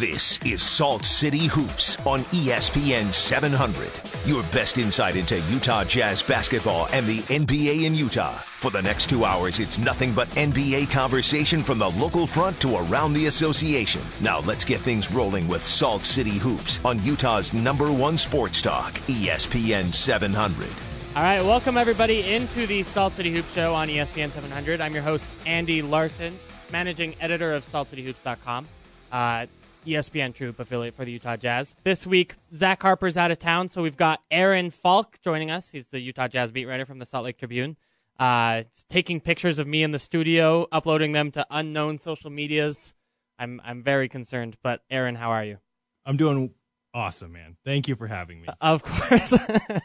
This is Salt City Hoops on ESPN 700. Your best insight into Utah Jazz basketball and the NBA in Utah. For the next two hours, it's nothing but NBA conversation from the local front to around the association. Now let's get things rolling with Salt City Hoops on Utah's number one sports talk, ESPN 700. All right, welcome everybody into the Salt City Hoops show on ESPN 700. I'm your host, Andy Larson, managing editor of SaltCityHoops.com, uh, ESPN TrueHoop affiliate for the Utah Jazz. This week, Zach Harper's out of town, so we've got Aaron Falk joining us. He's the Utah Jazz beat writer from the Salt Lake Tribune. Uh, taking pictures of me in the studio, uploading them to unknown social medias. I'm I'm very concerned, but Aaron, how are you? I'm doing awesome, man. Thank you for having me. Of course,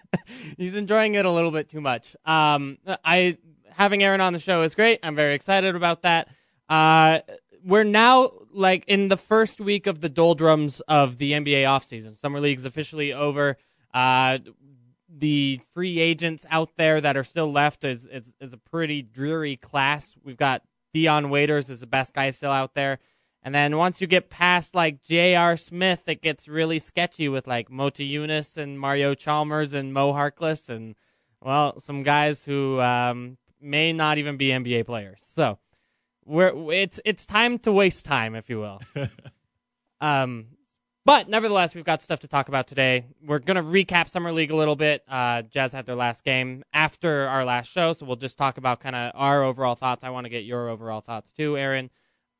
he's enjoying it a little bit too much. Um, I having Aaron on the show is great. I'm very excited about that. Uh, we're now like in the first week of the doldrums of the NBA offseason. Summer league's officially over. Uh, the free agents out there that are still left is, is is a pretty dreary class. We've got Dion Waiters is the best guy still out there. And then once you get past like J.R. Smith, it gets really sketchy with like Mota Yunus and Mario Chalmers and Mo Harkless and well, some guys who um, may not even be NBA players. So we're it's it's time to waste time, if you will. um, but nevertheless, we've got stuff to talk about today. We're gonna recap summer league a little bit. Uh, Jazz had their last game after our last show, so we'll just talk about kind of our overall thoughts. I want to get your overall thoughts too, Aaron.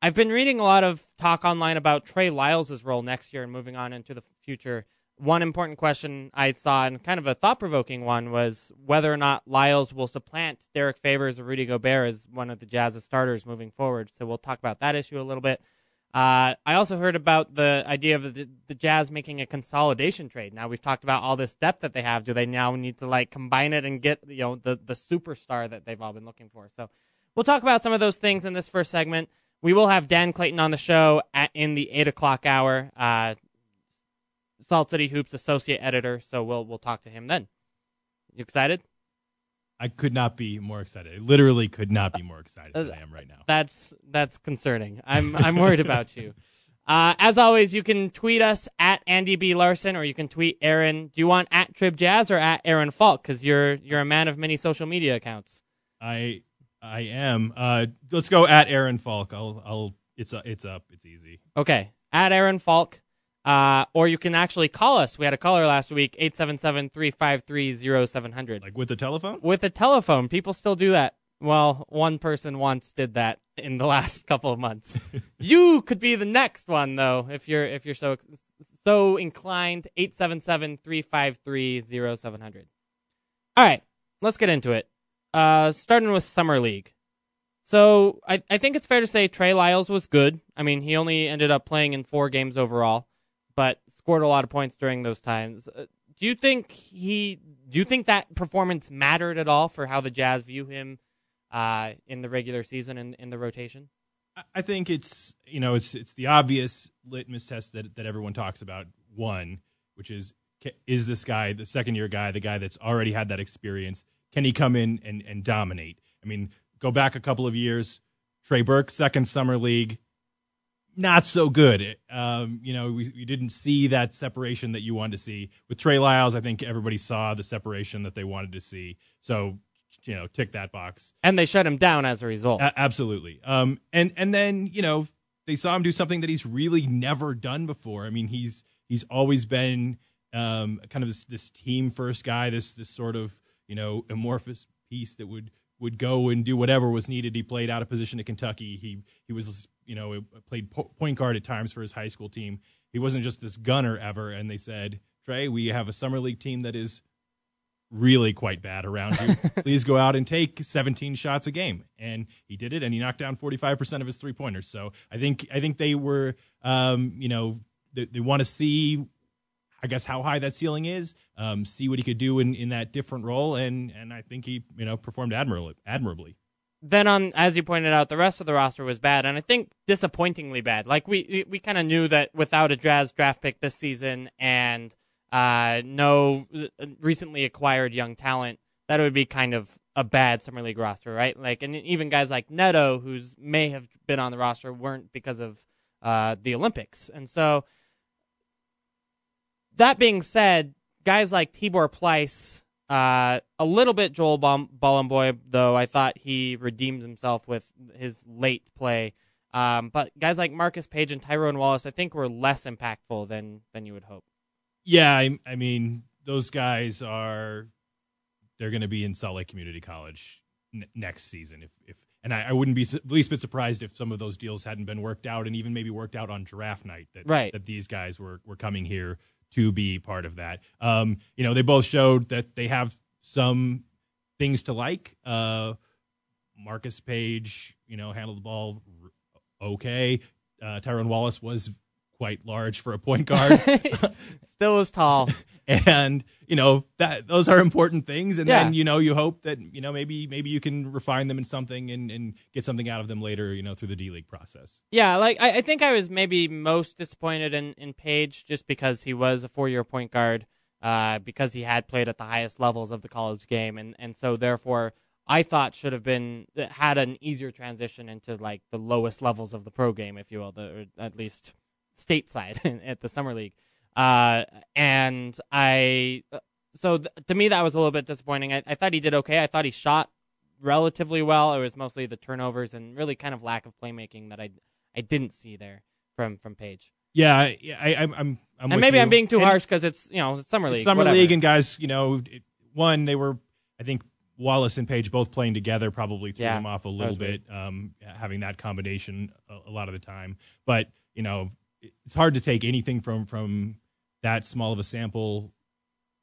I've been reading a lot of talk online about Trey Lyles' role next year and moving on into the future. One important question I saw, and kind of a thought provoking one, was whether or not Lyles will supplant Derek Favors or Rudy Gobert as one of the Jazz's starters moving forward. So we'll talk about that issue a little bit. Uh, I also heard about the idea of the, the Jazz making a consolidation trade. Now we've talked about all this depth that they have. Do they now need to like combine it and get you know the the superstar that they've all been looking for? So we'll talk about some of those things in this first segment. We will have Dan Clayton on the show at, in the eight o'clock hour. Uh, Salt City Hoops associate editor. So we'll we'll talk to him then. You excited? I could not be more excited. I literally could not be more excited than I am right now. That's that's concerning. I'm I'm worried about you. Uh, as always, you can tweet us at Andy B Larson, or you can tweet Aaron. Do you want at Trib Jazz or at Aaron Falk? Because you're you're a man of many social media accounts. I I am. Uh, let's go at Aaron Falk. I'll I'll. It's uh, it's up. It's easy. Okay, at Aaron Falk. Uh, or you can actually call us. We had a caller last week, 877-353-0700. Like with the telephone. With a telephone. People still do that. Well, one person once did that in the last couple of months. you could be the next one though, if you're if you're so so inclined. 877-353-0700. All right, let's get into it. Uh, starting with summer league. So I, I think it's fair to say Trey Lyles was good. I mean, he only ended up playing in four games overall, but scored a lot of points during those times. Uh, do you think he? Do you think that performance mattered at all for how the Jazz view him uh, in the regular season and in the rotation? I- think it's you know it's it's the obvious litmus test that that everyone talks about. One, which is is this guy the second year guy, the guy that's already had that experience? Can he come in and and dominate? I mean, go back a couple of years. Trey Burke, second summer league, not so good. Um, you know, we, we didn't see that separation that you wanted to see with Trey Lyles. I think everybody saw the separation that they wanted to see. So, you know, tick that box. And they shut him down as a result. A- absolutely. Um, and and then you know they saw him do something that he's really never done before. I mean, he's he's always been um, kind of this, this team first guy. This this sort of you know amorphous piece that would would go and do whatever was needed. He played out of position at Kentucky. He he was you know played po- point guard at times for his high school team. He wasn't just this gunner ever. And they said, Trey, we have a summer league team that is really quite bad around you. Please go out and take 17 shots a game. And he did it, and he knocked down 45% of his three pointers. So I think I think they were, um, you know, they, they want to see, I guess, how high that ceiling is, um, see what he could do in, in that different role, and and I think he, you know, performed admirably. admirably. Then on as you pointed out, the rest of the roster was bad, and I think disappointingly bad. Like we we, kind of knew that without a Jazz draft pick this season and uh, no uh, recently acquired young talent, that it would be kind of a bad summer league roster, right? Like, and even guys like Neto, who's may have been on the roster, weren't because of uh, the Olympics. And so, that being said, guys like Tibor Pleiss, uh, a little bit Joel Bolomboy, though I thought he redeemed himself with his late play. Um, but guys like Marcus Paige and Tyrone Wallace, I think, were less impactful than than you would hope. Yeah, I, I mean, those guys are they're going to be in Salt Lake Community College n- next season. If if and I, I wouldn't be su- least bit surprised if some of those deals hadn't been worked out, and even maybe worked out on draft night that right. that these guys were were coming here to be part of that. Um, you know, they both showed that they have some things to like. Uh, Marcus Paige, you know, handled the ball okay. Uh, Tyrone Wallace was quite large for a point guard. Still is tall. and you know that those are important things and Yeah. then you know you hope that you know maybe maybe you can refine them in something and, and get something out of them later you know through the d-league process Yeah, like I, I think I was maybe most disappointed in, in Paige just because he was a four year point guard, uh, because he had played at the highest levels of the college game, and, and so therefore I thought should have been had an easier transition into like the lowest levels of the pro game, if you will, the, or at least stateside at the summer league. Uh, and I so th- to me that was a little bit disappointing. I, I thought he did okay. I thought he shot relatively well. It was mostly the turnovers and really kind of lack of playmaking that I I didn't see there from from Paige. yeah I, I i'm i'm, and maybe you. I'm being too And harsh because it's you know it's summer league. it's summer whatever. league and guys you know it, one they were i think wallace and paige both playing together probably threw Yeah, them off a little bit um, having that combination a, a lot of the time but you know it's hard to take anything from from that small of a sample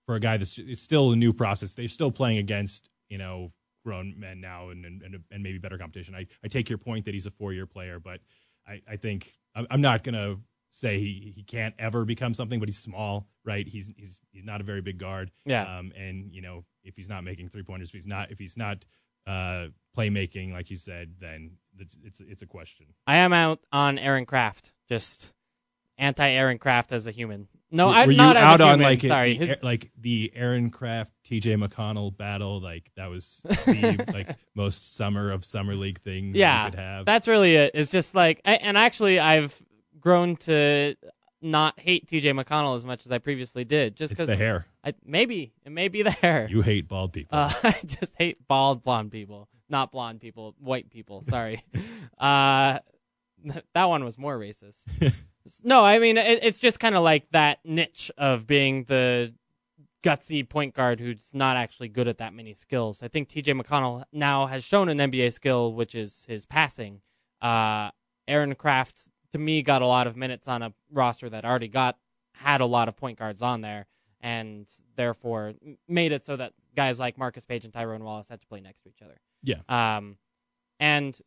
for a guy that's it's still a new process. They're still playing against you know grown men now and and, and, maybe better competition. I, I take your point that he's a four year player, but I, I think I'm, not gonna say he, he can't ever become something, but he's small, right? He's he's he's not a very big guard. Yeah. Um, and you know if he's not making three pointers, if he's not if he's not uh, playmaking like you said, then it's it's it's a question. I am out on Aaron Craft. Just anti Aaron Craft as a human. No, Were- I'm were not as out a on like Sorry, the, His- like the Aaron Craft TJ McConnell battle? Like that was the like most summer of summer league thing yeah, you could have. that's really it. It's just like, I, and actually, I've grown to not hate TJ McConnell as much as I previously did, just because the hair. I, maybe it may be the hair. You hate bald people. Uh, I just hate bald blonde people, not blonde people, white people. Sorry, uh, that one was more racist. No, I mean it, it's just kind of like that niche of being the gutsy point guard who's not actually good at that many skills. I think T.J. McConnell now has shown an NBA skill, which is his passing. Uh, Aaron Craft to me got a lot of minutes on a roster that already got had a lot of point guards on there and therefore made it so that guys like Marcus Paige and Tyrone Wallace had to play next to each other. yeah. Um, and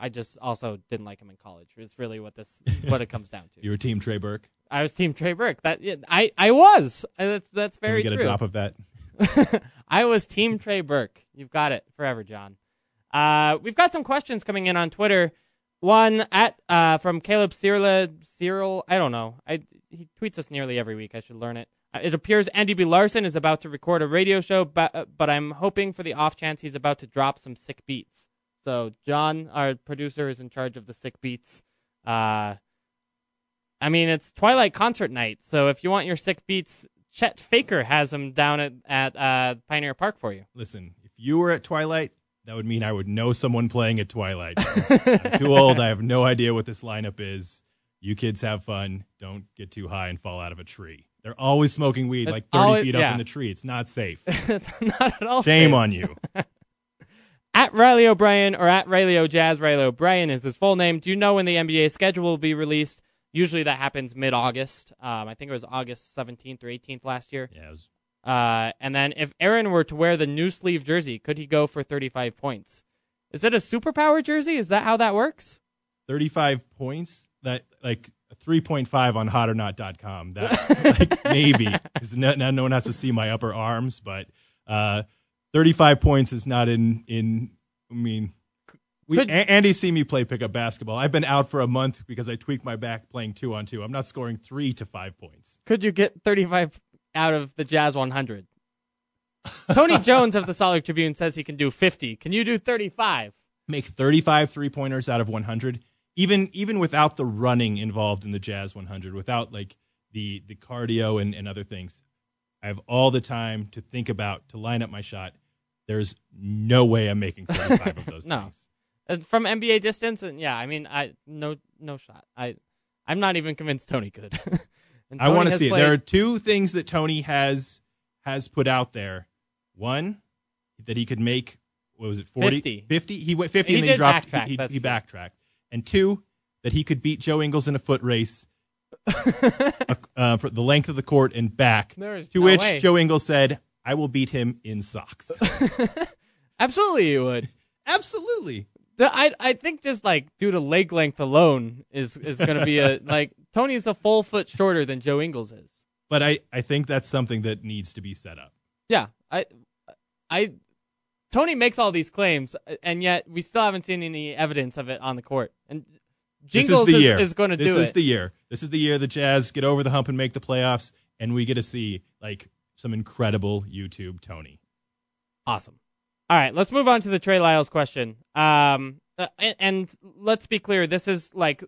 I just also didn't like him in college. It's really what this what it comes down to. You were team Trey Burke. I was Team Trey Burke. That yeah, I I was. That's that's Can very we get true. a drop of that? I was Team Trey Burke. You've got it forever, John. Uh, we've got some questions coming in on Twitter. One at uh, from Caleb Cyril. Cyril, I don't know. I he tweets us nearly every week. I should learn it. Uh, it appears Andy B. Larson is about to record a radio show, but uh, but I'm hoping for the off chance he's about to drop some sick beats. So John, our producer, is in charge of the sick beats. Uh, I mean, it's Twilight concert night, so if you want your sick beats, Chet Faker has them down at at uh, Pioneer Park for you. Listen, if you were at Twilight, that would mean I would know someone playing at Twilight. I'm too old. I have no idea what this lineup is. You kids have fun. Don't get too high and fall out of a tree. They're always smoking weed It's like 30 always- feet yeah. up in the tree. It's not safe. It's not at all. Shame safe. on you. At Riley O'Brien or at Riley O'Jazz, Riley O'Brien is his full name. Do you know when the NBA schedule will be released? Usually that happens mid August. Um, I think it was August 17th or 18th last year. Yeah, it was- Uh, and then if Aaron were to wear the new sleeve jersey, could he go for 35 points? Is it a superpower jersey? Is that how that works? 35 points. That like 3.5 on hotornot.com. That like maybe 'Cause no, now no one has to see my upper arms, but uh, 35 points is not in in. I mean, we, Could- Andy see me play pickup basketball. I've been out for a month because I tweaked my back playing two on two. I'm not scoring three to five points. Could you get 35 out of the Jazz 100? Tony Jones of the Salt Tribune says he can do 50. Can you do 35? Make 35 three pointers out of 100. even even without the running involved in the Jazz 100, without like the the cardio and, and other things, I have all the time to think about to line up my shot. There's no way I'm making 35 of those No. things. Uh, From NBA distance, and yeah, I mean, I no no shot. I I'm not even convinced Tony could. And I want to see it. played- There are two things that Tony has has put out there. One that he could make what was it 40 50. 50 he went 50 He and then he dropped backtrack, he, that's he backtracked. And two that he could beat Joe Ingles in a foot race uh, for the length of the court and back. There is to no which way. Joe Ingles said, "I will beat him in socks." Absolutely, you would. Absolutely. I I think just like due to leg length alone is is going to be a like Tony's a full foot shorter than Joe Ingles is. But I I think that's something that needs to be set up. Yeah, I I Tony makes all these claims, and yet we still haven't seen any evidence of it on the court. And Jingles this is the year. is, going to do. it. this is the year. This is the year the Jazz get over the hump and make the playoffs, and we get to see like some incredible YouTube Tony. Awesome. All right, let's move on to the Trey Lyles question. Um, uh, and, and let's be clear, this is like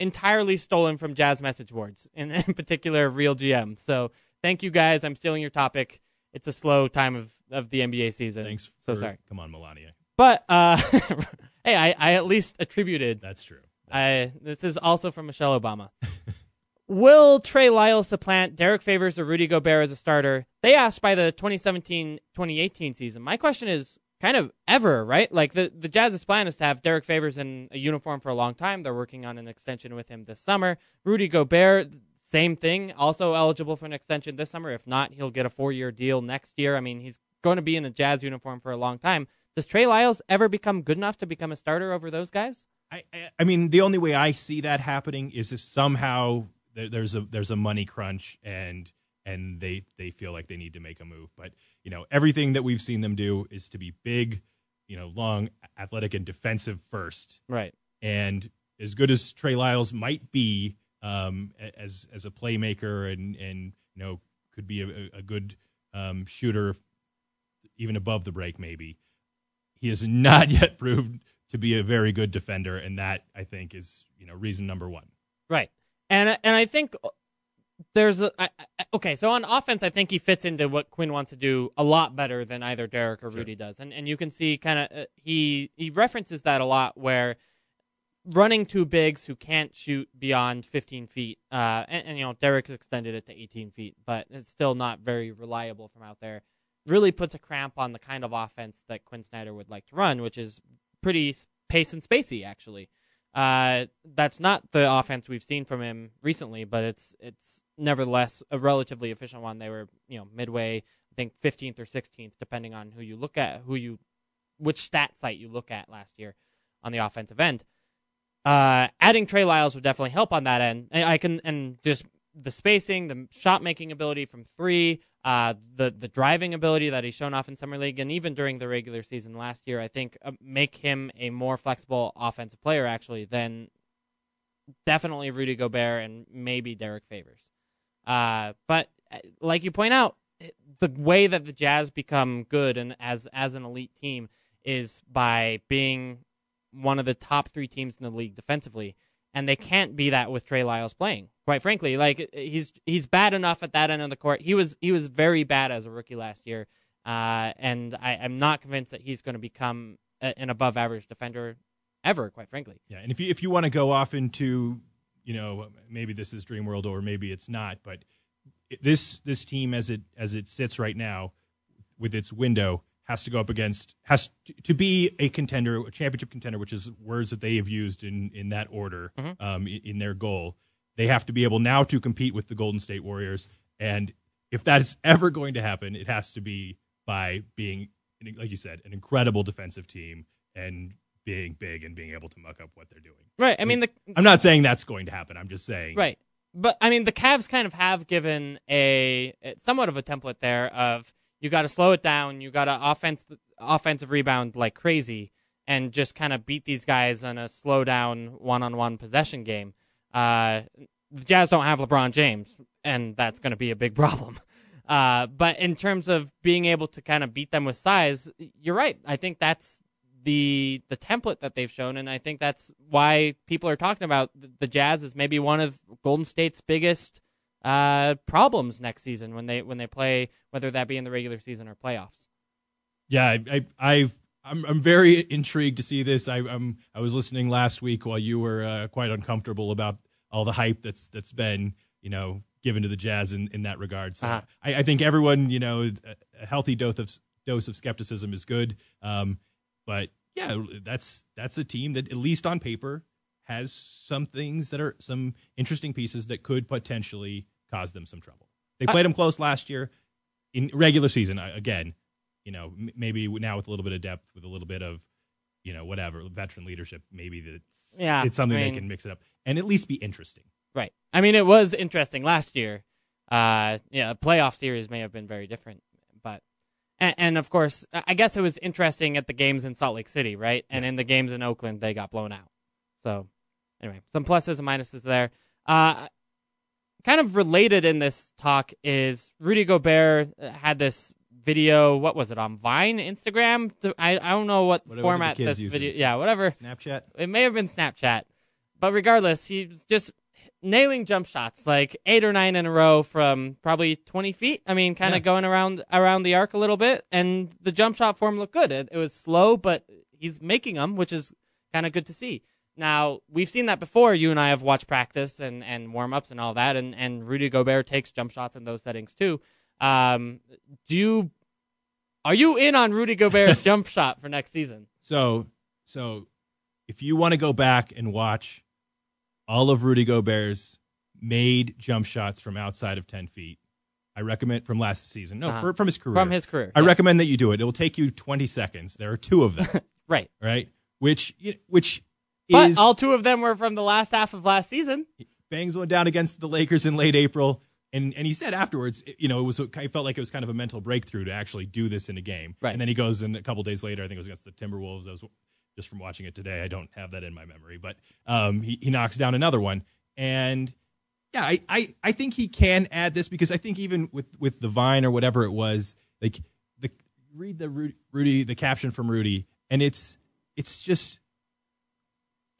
entirely stolen from Jazz message boards, in, in particular, Real GM. So thank you guys. I'm stealing your topic. It's a slow time of, of the NBA season. Thanks. So sorry, Come on, Melania. but uh, hey, I, I at least attributed That's true. I this is also from Michelle Obama. Will Trey Lyles supplant Derek Favors or Rudy Gobert as a starter? They asked by the 2017-2018 season. My question is kind of ever, right? Like the the Jazz's plan is to have Derek Favors in a uniform for a long time. They're working on an extension with him this summer. Rudy Gobert, same thing, also eligible for an extension this summer. If not, he'll get a four-year deal next year. I mean, he's going to be in a Jazz uniform for a long time. Does Trey Lyles ever become good enough to become a starter over those guys? I, I I mean, the only way I see that happening is if somehow there, there's a there's a money crunch and and they they feel like they need to make a move. But you know, everything that we've seen them do is to be big, you know, long, athletic, and defensive first. Right. And as good as Trey Lyles might be um, as as a playmaker and and you know could be a, a good um, shooter, even above the break, maybe he has not yet proved to be a very good defender, and that I think is you know reason number one. Right. And and I think there's a I, I, okay. So on offense, I think he fits into what Quinn wants to do a lot better than either Derek or Rudy does. And and you can see kind of uh, he he references that a lot where running two bigs who can't shoot beyond 15 feet. Uh, and, and you know Derek's extended it to 18 feet, but it's still not very reliable from out there. Really puts a cramp on the kind of offense that Quinn Snyder would like to run, which is pretty pace and spacey actually. Uh, that's not the offense we've seen from him recently, but it's it's nevertheless a relatively efficient one. They were you know midway, I think 15th or 16th, depending on who you look at, who you, which stat site you look at last year on the offensive end. Uh, adding Trey Lyles would definitely help on that end. And I can and just the spacing, the shot making ability from three, uh, the the driving ability that he's shown off in summer league, and even during the regular season last year, I think uh, make him a more flexible offensive player actually than definitely Rudy Gobert and maybe Derek Favors. Uh, but uh, like you point out, the way that the Jazz become good and as as an elite team is by being one of the top three teams in the league defensively, and they can't be that with Trey Lyles playing. Quite frankly, like he's he's bad enough at that end of the court. He was he was very bad as a rookie last year, uh, and I, I'm not convinced that he's going to become a, an above average defender ever. Quite frankly, Yeah, and if you if you want to go off into you know maybe this is dream world or maybe it's not, but this this team as it as it sits right now with its window has to go up against has to, to be a contender, a championship contender, which is words that they have used in in that order um, in, in their goal. They have to be able now to compete with the Golden State Warriors, and if that is ever going to happen, it has to be by being, like you said, an incredible defensive team and being big and being able to muck up what they're doing. right? I mean the I'm not saying that's going to happen. I'm just saying, Right. But I mean, the Cavs kind of have given a somewhat of a template there of you got to slow it down, you got to offense offensive rebound like crazy, and just kind of beat these guys on a slow down one on one possession game. Uh, the Jazz don't have LeBron James, and that's going to be a big problem. Uh, but in terms of being able to kind of beat them with size, you're right. I think that's the the template that they've shown, and I think that's why people are talking about the, the Jazz is maybe one of Golden State's biggest uh, problems next season when they when they play, whether that be in the regular season or playoffs. Yeah, I, I I've I'm I'm very intrigued to see this. I I'm I was listening last week while you were uh, quite uncomfortable about all the hype that's that's been you know given to the Jazz in, in that regard. So Uh-huh. I, I think everyone you know a, a healthy dose of dose of skepticism is good. Um, but yeah, that's that's a team that at least on paper has some things that are some interesting pieces that could potentially cause them some trouble. They I- played them close last year in regular season. Again, you know, m- maybe now with a little bit of depth, with a little bit of, you know, whatever veteran leadership, maybe that's Yeah, it's something I they can mix it up and at least be interesting. Right. I mean, it was interesting last year. Uh, yeah, a playoff series may have been very different, but and, and of course, I I guess it was interesting at the games in Salt Lake City, right? And in the games in Oakland, they got blown out. So, anyway, some pluses and minuses there. Uh, kind of related in this talk is Rudy Gobert uh, had this video. What was it on Vine, Instagram? I I don't know what Whatever format this use video. Yeah, whatever Snapchat. it may have been Snapchat, but regardless, he's just nailing jump shots like eight or nine in a row from probably 20 feet. I mean, kind of Yeah. going around around the arc a little bit, and the jump shot form looked good. It, it was slow, but he's making them, which is kind of good to see. Now we've seen that before. You and I have watched practice and, and warm ups and all that, and, and Rudy Gobert takes jump shots in those settings too. Um, do you are you in on Rudy Gobert's jump shot for next season? So, so if you want to go back and watch all of Rudy Gobert's made jump shots from outside of 10 feet, I recommend from last season. No, Uh-huh. for, from his career. From his career, I recommend that you do it. It will take you 20 seconds. There are two of them, right. right? Which, which But is all two of them were from the last half of last season. bangs went down against the Lakers in late April. And, and he said afterwards, you know, it was I felt like it was kind of a mental breakthrough to actually do this in a game. Right. And then he goes and a couple days later, I think it was against the Timberwolves. I was just from watching it today. I don't have that in my memory, but um, he he knocks down another one. And yeah, I, I I think he can add this because I think even with with the Vine or whatever it was, like the read the Ru- Rudy the caption from Rudy, and it's it's just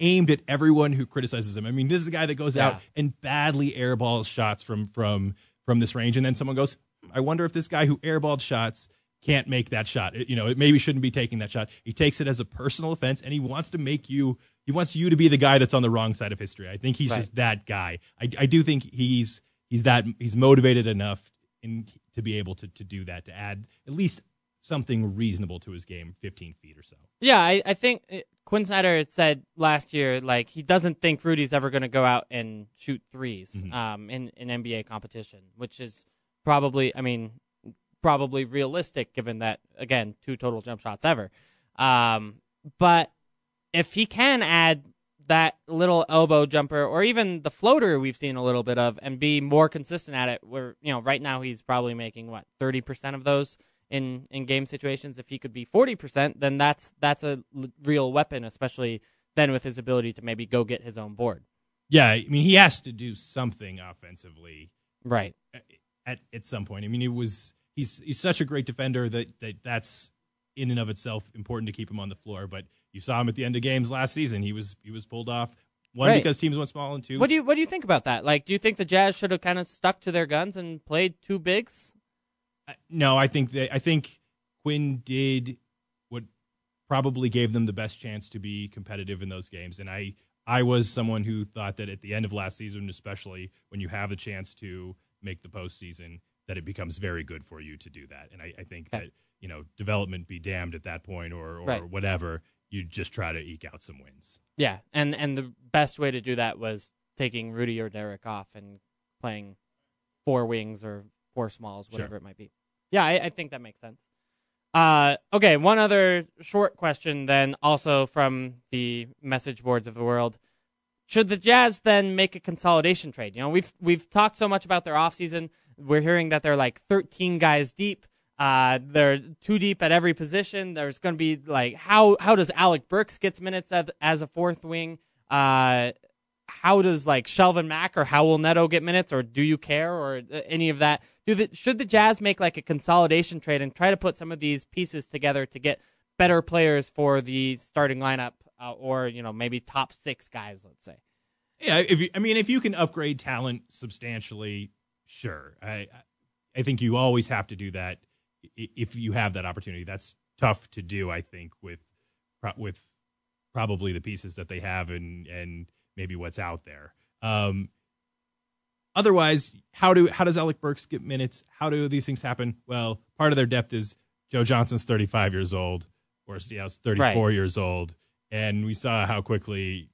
aimed at everyone who criticizes him. I mean, this is a guy that goes Yeah. out and badly airballs shots from from from this range, and then someone goes, "Hmm, "I wonder if this guy who airballed shots can't make that shot. It- you know, it maybe shouldn't be taking that shot." He takes it as a personal offense, and he wants to make you. He wants you to be the guy that's on the wrong side of history. I think he's Right. just that guy. I, I do think he's he's that he's motivated enough in to be able to to do that to add at least something reasonable to his game, fifteen feet or so. Yeah, I, I think Quinn Snyder said last year, like, he doesn't think Rudy's ever going to go out and shoot 3s Mhm. um, in, an NBA competition, which is probably, I mean, probably realistic given that, again, two total jump shots ever. Um, but if he can add that little elbow jumper or even the floater we've seen a little bit of and be more consistent at it, where, you know, right now he's probably making, what, 30% of those? In in game situations. If he could be forty percent, then that's that's a l- real weapon, especially then with his ability to maybe go get his own board. Yeah, I mean, he has to do something offensively Right. at at some point. I mean, it was he's he's such a great defender that, that that's in and of itself important to keep him on the floor. But you saw him at the end of games last season. He was he was pulled off one Right. because teams went small and two. What do you what do you think about that? Like, do you think the Jazz should have kind of stuck to their guns and played two bigs? No, I think that I think Quinn did what probably gave them the best chance to be competitive in those games. And I I was someone who thought that at the end of last season, especially when you have a chance to make the postseason, that it becomes very good for you to do that. And I, I think that you know development be damned at that point or or Right. whatever. You just try to eke out some wins. Yeah, and and the best way to do that was taking Rudy or Derek off and playing four wings or four smalls, whatever it might be. Yeah, I, I think that makes sense. Uh, okay, one other short question then, also from the message boards of the world. Should the Jazz then make a consolidation trade? You know, we've we've talked so much about their offseason. We're hearing that they're like 13 guys deep. Uh, they're too deep at every position. There's going to be like how how does Alec Burks gets minutes as, as a fourth wing? Uh, how does like Shelvin Mack or how will Neto get minutes, or do you care, or uh, any of that? Do the should the Jazz make like a consolidation trade and try to put some of these pieces together to get better players for the starting lineup, uh, or you know maybe top six guys, let's say. Yeah, if you, I mean, if you can upgrade talent substantially, sure. I I think you always have to do that if you have that opportunity. That's tough to do, I think, with with probably the pieces that they have and and maybe what's out there. Um, otherwise, how do how does Alec Burks get minutes? How do these things happen? Well, part of their depth is Joe Johnson's 35 years old, or Diaw's 34 right. years old, and we saw how quickly,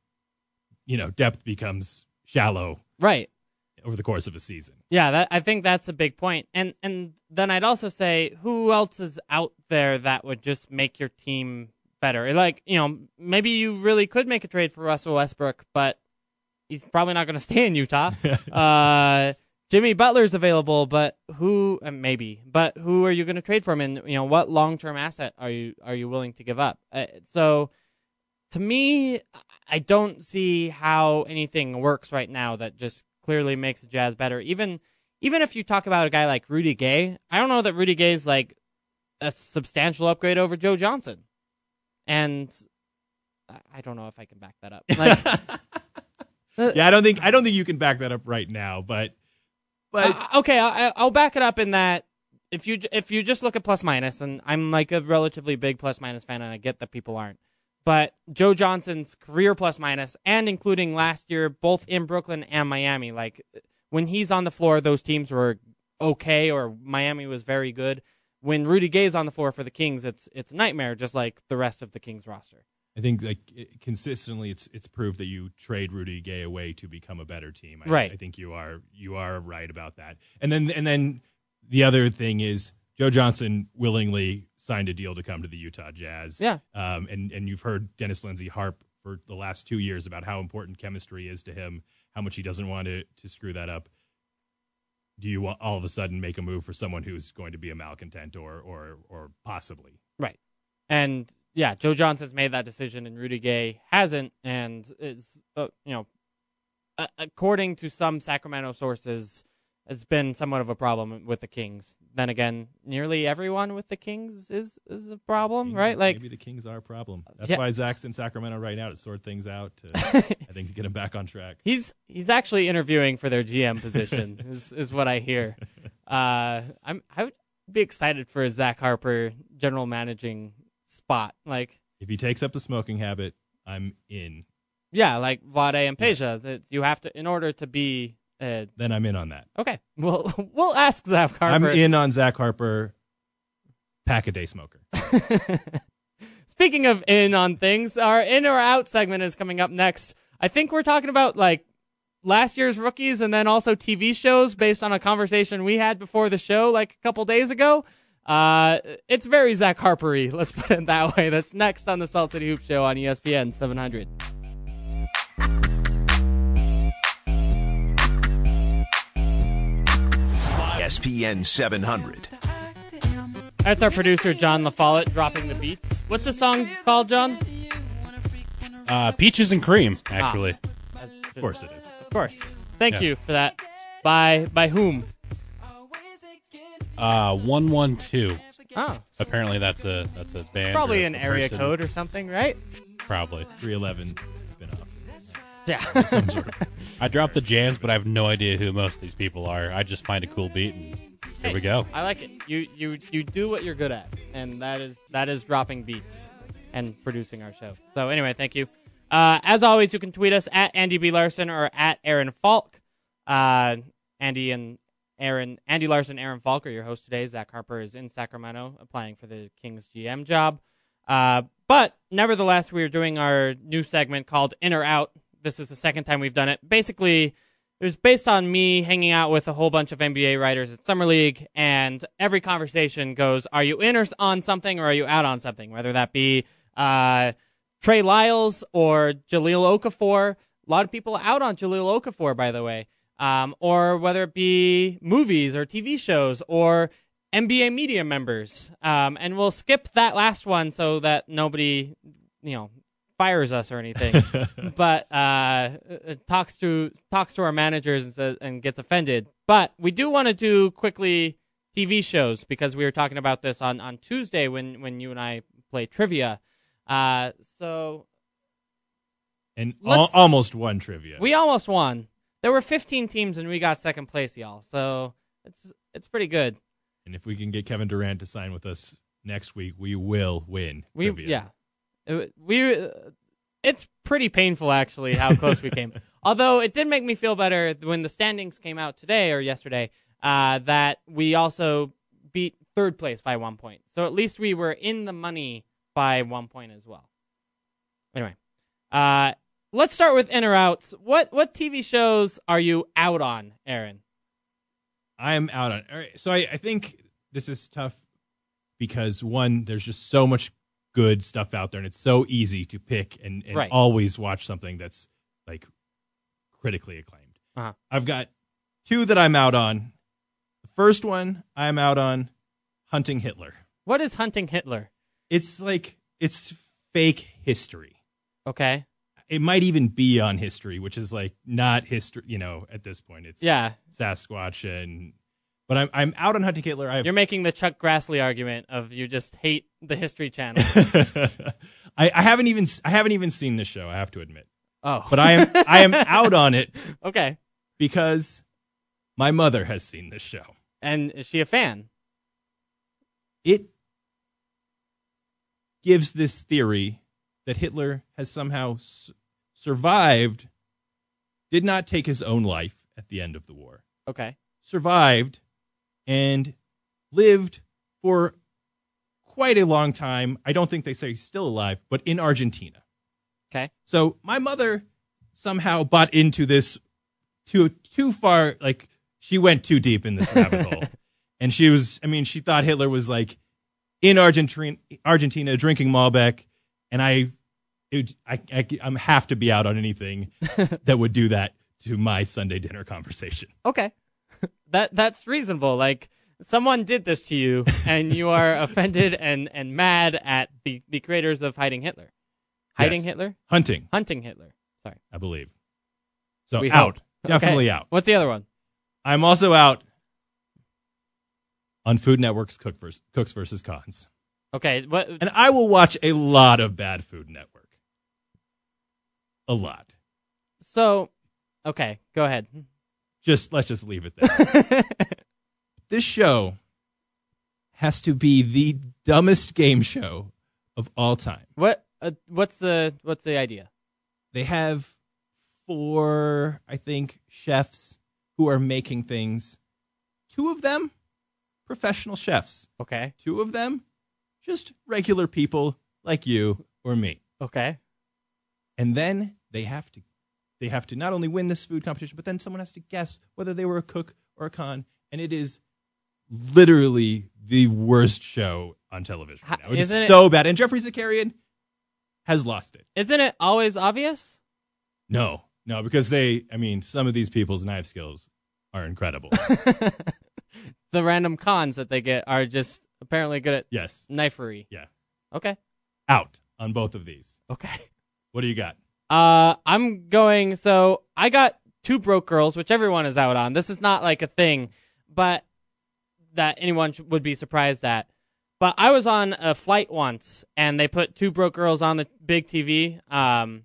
you know, depth becomes shallow. Right. Over the course of a season. Yeah, that, I think that's a big point. And and then I'd also say who else is out there that would just make your team better? Like, you know, maybe you really could make a trade for Russell Westbrook, but he's probably not going to stay in Utah. uh, Jimmy Butler's available, but who uh, maybe, but who are you going to trade for him? And you know, what long term asset are you are you willing to give up? Uh, so, to me, I don't see how anything works right now that just clearly makes the Jazz better. Even even if you talk about a guy like Rudy Gay, I don't know that Rudy Gay is like a substantial upgrade over Joe Johnson, and I don't know if I can back that up. Like, yeah, I don't think I don't think you can back that up right now, but but uh, okay, I, I'll back it up in that if you if you just look at plus minus, and I'm like a relatively big plus minus fan, and I get that people aren't. But Joe Johnson's career plus minus, and including last year, both in Brooklyn and Miami, like when he's on the floor, those teams were okay, or Miami was very good. When Rudy Gay's on the floor for the Kings, it's it's a nightmare, just like the rest of the Kings roster. I think like it, consistently, it's it's proved that you trade Rudy Gay away to become a better team. I, right. I think you are you are right about that. And then and then the other thing is Joe Johnson willingly signed a deal to come to the Utah Jazz. Yeah. Um, and, and you've heard Dennis Lindsey harp for the last two years about how important chemistry is to him, how much he doesn't want to, to screw that up. Do you want all of a sudden make a move for someone who's going to be a malcontent or or or possibly? Right. And yeah, Joe Johnson's made that decision and Rudy Gay hasn't and is uh, you know uh, according to some Sacramento sources it's been somewhat of a problem with the Kings. Then again, nearly everyone with the Kings is is a problem, maybe, right? Like maybe the Kings are a problem. That's yeah. why Zach's in Sacramento right now to sort things out. To, I think to get him back on track. He's he's actually interviewing for their GM position. is is what I hear. Uh, I'm I would be excited for a Zach Harper general managing spot. Like if he takes up the smoking habit, I'm in. Yeah, like Vlade and Peja. That you have to in order to be uh, then I'm in on that. Okay, we'll we'll ask Zach Harper. I'm in on Zach Harper. Pack a day smoker. Speaking of in on things, our in or out segment is coming up next. I think we're talking about like last year's rookies and then also TV shows based on a conversation we had before the show like a couple days ago. Uh, it's very Zach Harpery. Let's put it that way. That's next on the Salt City Hoop Show on ESPN 700. ESPN 700. That's our producer, John LaFollette, dropping the beats. What's the song called, John? Uh, Peaches and Cream, actually. Ah, of course it is. Of course. Thank yeah. you for that. By by whom? Uh, one one two. Oh, apparently that's a that's a band. Probably an area person. code or something, right? Probably three eleven spinoff. Yeah. I dropped the jams, but I have no idea who most of these people are. I just find a cool beat and here we go. I like it. You you you do what you're good at, and that is that is dropping beats and producing our show. So anyway, thank you. Uh, as always, you can tweet us at Andy B Larson or at Aaron Falk. Uh, Andy and Aaron, Andy Larson, Aaron Falk are your host today. Zach Harper is in Sacramento applying for the Kings GM job. Uh, but nevertheless, we are doing our new segment called In or Out. This is the second time we've done it. Basically, it was based on me hanging out with a whole bunch of NBA writers at Summer League, and every conversation goes, Are you in or on something, or are you out on something? Whether that be uh, Trey Lyles or Jahlil Okafor. A lot of people out on Jahlil Okafor, by the way. Um, or whether it be movies or TV shows or NBA media members. Um, and we'll skip that last one so that nobody, you know, fires us or anything, but uh, talks to talks to our managers and says and gets offended. But we do want to do quickly TV shows because we were talking about this on, on Tuesday when, when you and I play trivia. Uh, so and al- almost won trivia. we almost won. There were 15 teams and we got second place, y'all. So it's it's pretty good. and if we can get Kevin Durant to sign with us next week, we will win. We trivia. yeah, It- we. uh, It's pretty painful actually how close we came. Although it did make me feel better when the standings came out today or yesterday uh, that we also beat third place by one point. So at least we were in the money by one point as well. Anyway, uh, let's start with in or outs. What what TV shows are you out on, Aaron? I'm out on. All right, so I, I think this is tough because one, there's just so much good stuff out there, and it's so easy to pick and, and Right. always watch something that's like critically acclaimed. Uh-huh. I've got two that I'm out on. The first one I'm out on Hunting Hitler. What is Hunting Hitler? It's like it's fake history. Okay. It might even be on history, which is like not history. You know, at this point, it's Yeah, Sasquatch and. But I'm I'm out on Hunting Hitler. I have you're making the Chuck Grassley argument of you just hate the History Channel. I, I haven't even I haven't even seen this show. I have to admit, Oh, but I am I am out on it okay. because my mother has seen this show. And is she a fan? It gives this theory that Hitler has somehow s- survived, did not take his own life at the end of the war, Okay. survived, and lived for quite a long time. I don't think they say he's still alive, but in Argentina. Okay. So my mother somehow bought into this too too far. Like she went too deep in this rabbit hole, and she was. I mean, she thought Hitler was like in Argentina, Argentina drinking Malbec, and I, it, I, I, I'm have to be out on anything that would do that to my Sunday dinner conversation. Okay. that that's reasonable. Like someone did this to you and you are offended and and mad at the the creators of Hiding Hitler. Hiding Yes. Hitler? Hunting, Hunting Hitler. Sorry. I believe. So We out, hope. definitely Okay. out. What's the other one? I'm also out on Food Network's Cook versus, Cooks versus Cons. Okay, what And I will watch a lot of bad Food Network. A lot. so okay, go ahead. Just let's just leave it there. this show has to be the dumbest game show of all time. what uh, what's the what's the idea? They have four, I think, chefs who are making things. Two of them professional chefs. Okay. Two of them just regular people like you or me. Okay. and then they have to they have to not only win this food competition but then someone has to guess whether they were a cook or a con and it is literally the worst show on television Ha- now. It is it- so bad and geoffrey zakarian has lost it Isn't it always obvious? no no because they i mean some of these people's knife skills are incredible the random cons that they get are just apparently good at yes knifery. yeah Okay. out on both of these Okay. what do you got Uh, I'm going. So I got two broke girls, which everyone is out on. This is not like a thing, but that anyone sh- would be surprised at. But I was on a flight once, and they put two broke girls on the big TV. Um,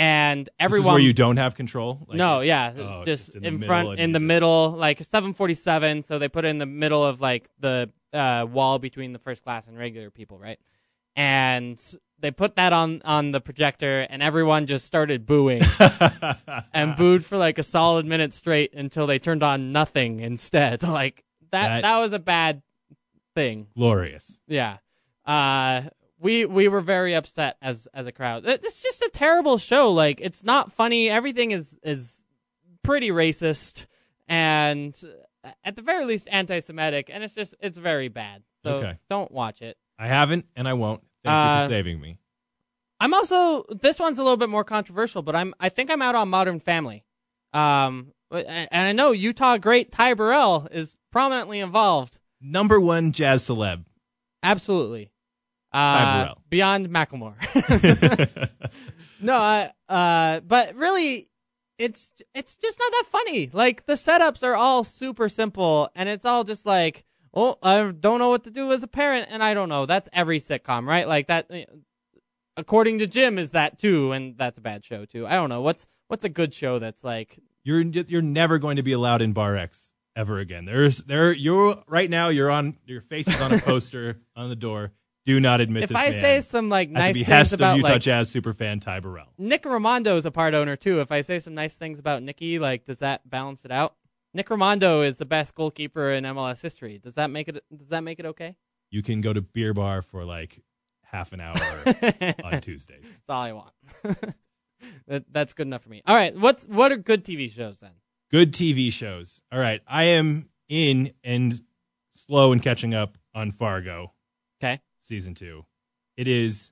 and this is everyone where you don't have control Like, no, yeah, oh, just, just in in, front, in the just- middle, like 747. So they put it in the middle of like the uh, wall between the first class and regular people, right? And they put that on on the projector, and everyone just started booing and booed for like a solid minute straight until they turned on nothing instead. Like that, That- that was a bad thing. glorious Yeah. Uh we we were very upset as as a crowd. It's just a terrible show. Like it's not funny. Everything is is pretty racist and uh, at the very least anti-Semitic and it's just it's very bad. So Okay. don't watch it. i haven't and i won't thank you Uh, for saving me I'm also this one's a little bit more controversial, but I'm I think I'm out on Modern Family. Um and and I know Utah great Ty Burrell is prominently involved. number one jazz celeb Absolutely. Uh, beyond Macklemore. no, I, uh, but really, it's it's just not that funny. Like the setups are all super simple, and it's all just like, well, I don't know what to do as a parent, and I don't know. That's every sitcom, right? Like that. uh, According to Jim, is that too, and that's a bad show too. I don't know what's what's a good show that's like You're you're never going to be allowed in Bar X ever again. There's there you're right now. You're on your face is on a poster on the door. Do not admit if this If I say some like nice the things about of Utah like Jazz superfan Ty Burrell. Nick Rimando is a part owner too. If I say some nice things about Nicky, like does that balance it out? Nick Rimando is the best goalkeeper in MLS history. Does that make it? Does that make it okay? You can go to beer bar for like half an hour on Tuesdays. That's all I want. that, that's good enough for me. All right, what's what are good TV shows then? Good TV shows. All right, I am in and slow in catching up on Fargo Okay. Season two. It is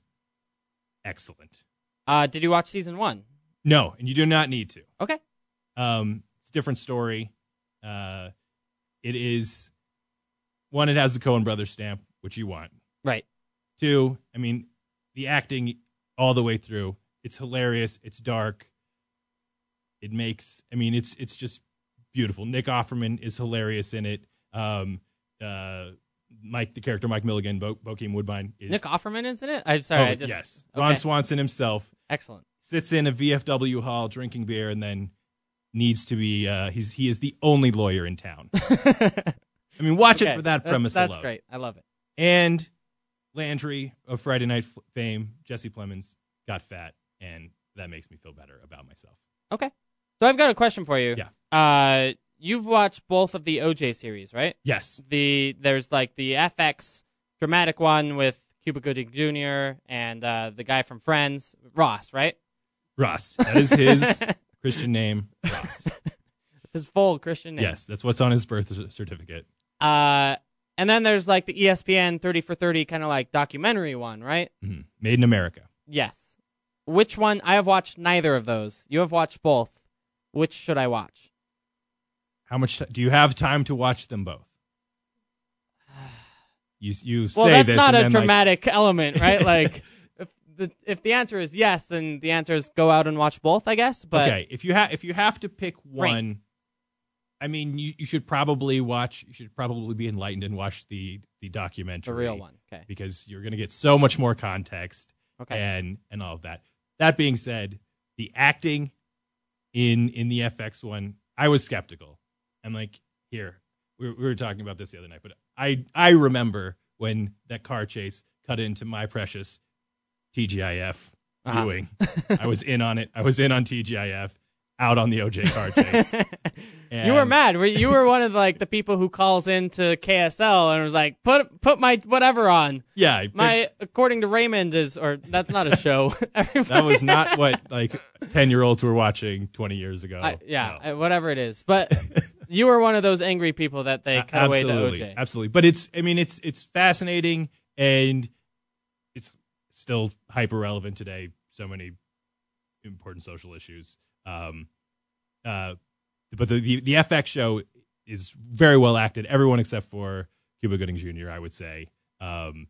excellent. Uh, did you watch season one? No, and you do not need to. Okay. Um, it's a different story. Uh, it is one. It has the Coen Brothers stamp, which you want. Right. Two, I mean, the acting all the way through. It's hilarious. It's dark. It makes. I mean, it's it's just beautiful. Nick Offerman is hilarious in it. Um, uh, Mike, the character Mike Milligan, Bo- Bokeem Woodbine is. Nick Offerman isn't it. I'm sorry. oh, I just yes, Ron Swanson himself Excellent. sits in a VFW hall drinking beer and then needs to be. Uh, he's he is the only lawyer in town. I mean, watch Okay, it for that that's- premise That's alone. great. I love it. And Landry of Friday Night F- fame, Jesse Plemons, got fat, and that makes me feel better about myself. Okay. So I've got a question for you. Yeah. Uh, you've watched both of the OJ series, right? Yes, The there's like the FX dramatic one with Cuba Gooding Jr. and uh, the guy from Friends, Ross, right? Ross. That is his Christian name. Ross. It's his full Christian name. Yes, that's what's on his birth certificate. Uh, and then there's like the ESPN 30 for 30 kind of like documentary one, right? Mhm. Made in America. Yes. Which one? I have watched neither of those. You have watched both. Which should I watch? How much t- do you have time to watch them both? You you say Well, that's this not a then, like, dramatic element, right? Like, if the if the answer is yes, then the answer is go out and watch both, I guess. But okay, if you have if you have to pick one, I mean, you, you should probably watch. You should probably be enlightened and watch the the documentary, the real one. Okay. because you're going to get so much more context Okay. and and all of that. That being said, the acting in in the FX one, I was skeptical. I'm like, here, we were, we were talking about this the other night, but I I remember when that car chase cut into my precious TGIF Uh-huh. viewing. I was in on it. I was in on TGIF, out on the OJ car chase. you were mad. You were one of like the people who calls into KSL and was like, "Put put my whatever on." Yeah, My according to Raymond is, or that's not a show. that was not what like ten year olds were watching twenty years ago. I, yeah, No. uh, whatever it is. But you were one of those angry people that they cut away to OJ. absolutely. But it's, I mean, it's it's fascinating and it's still hyper relevant today. So many important social issues. Um, uh, but the, the the FX show is very well acted. Everyone except for Cuba Gooding Jr. I would say, um,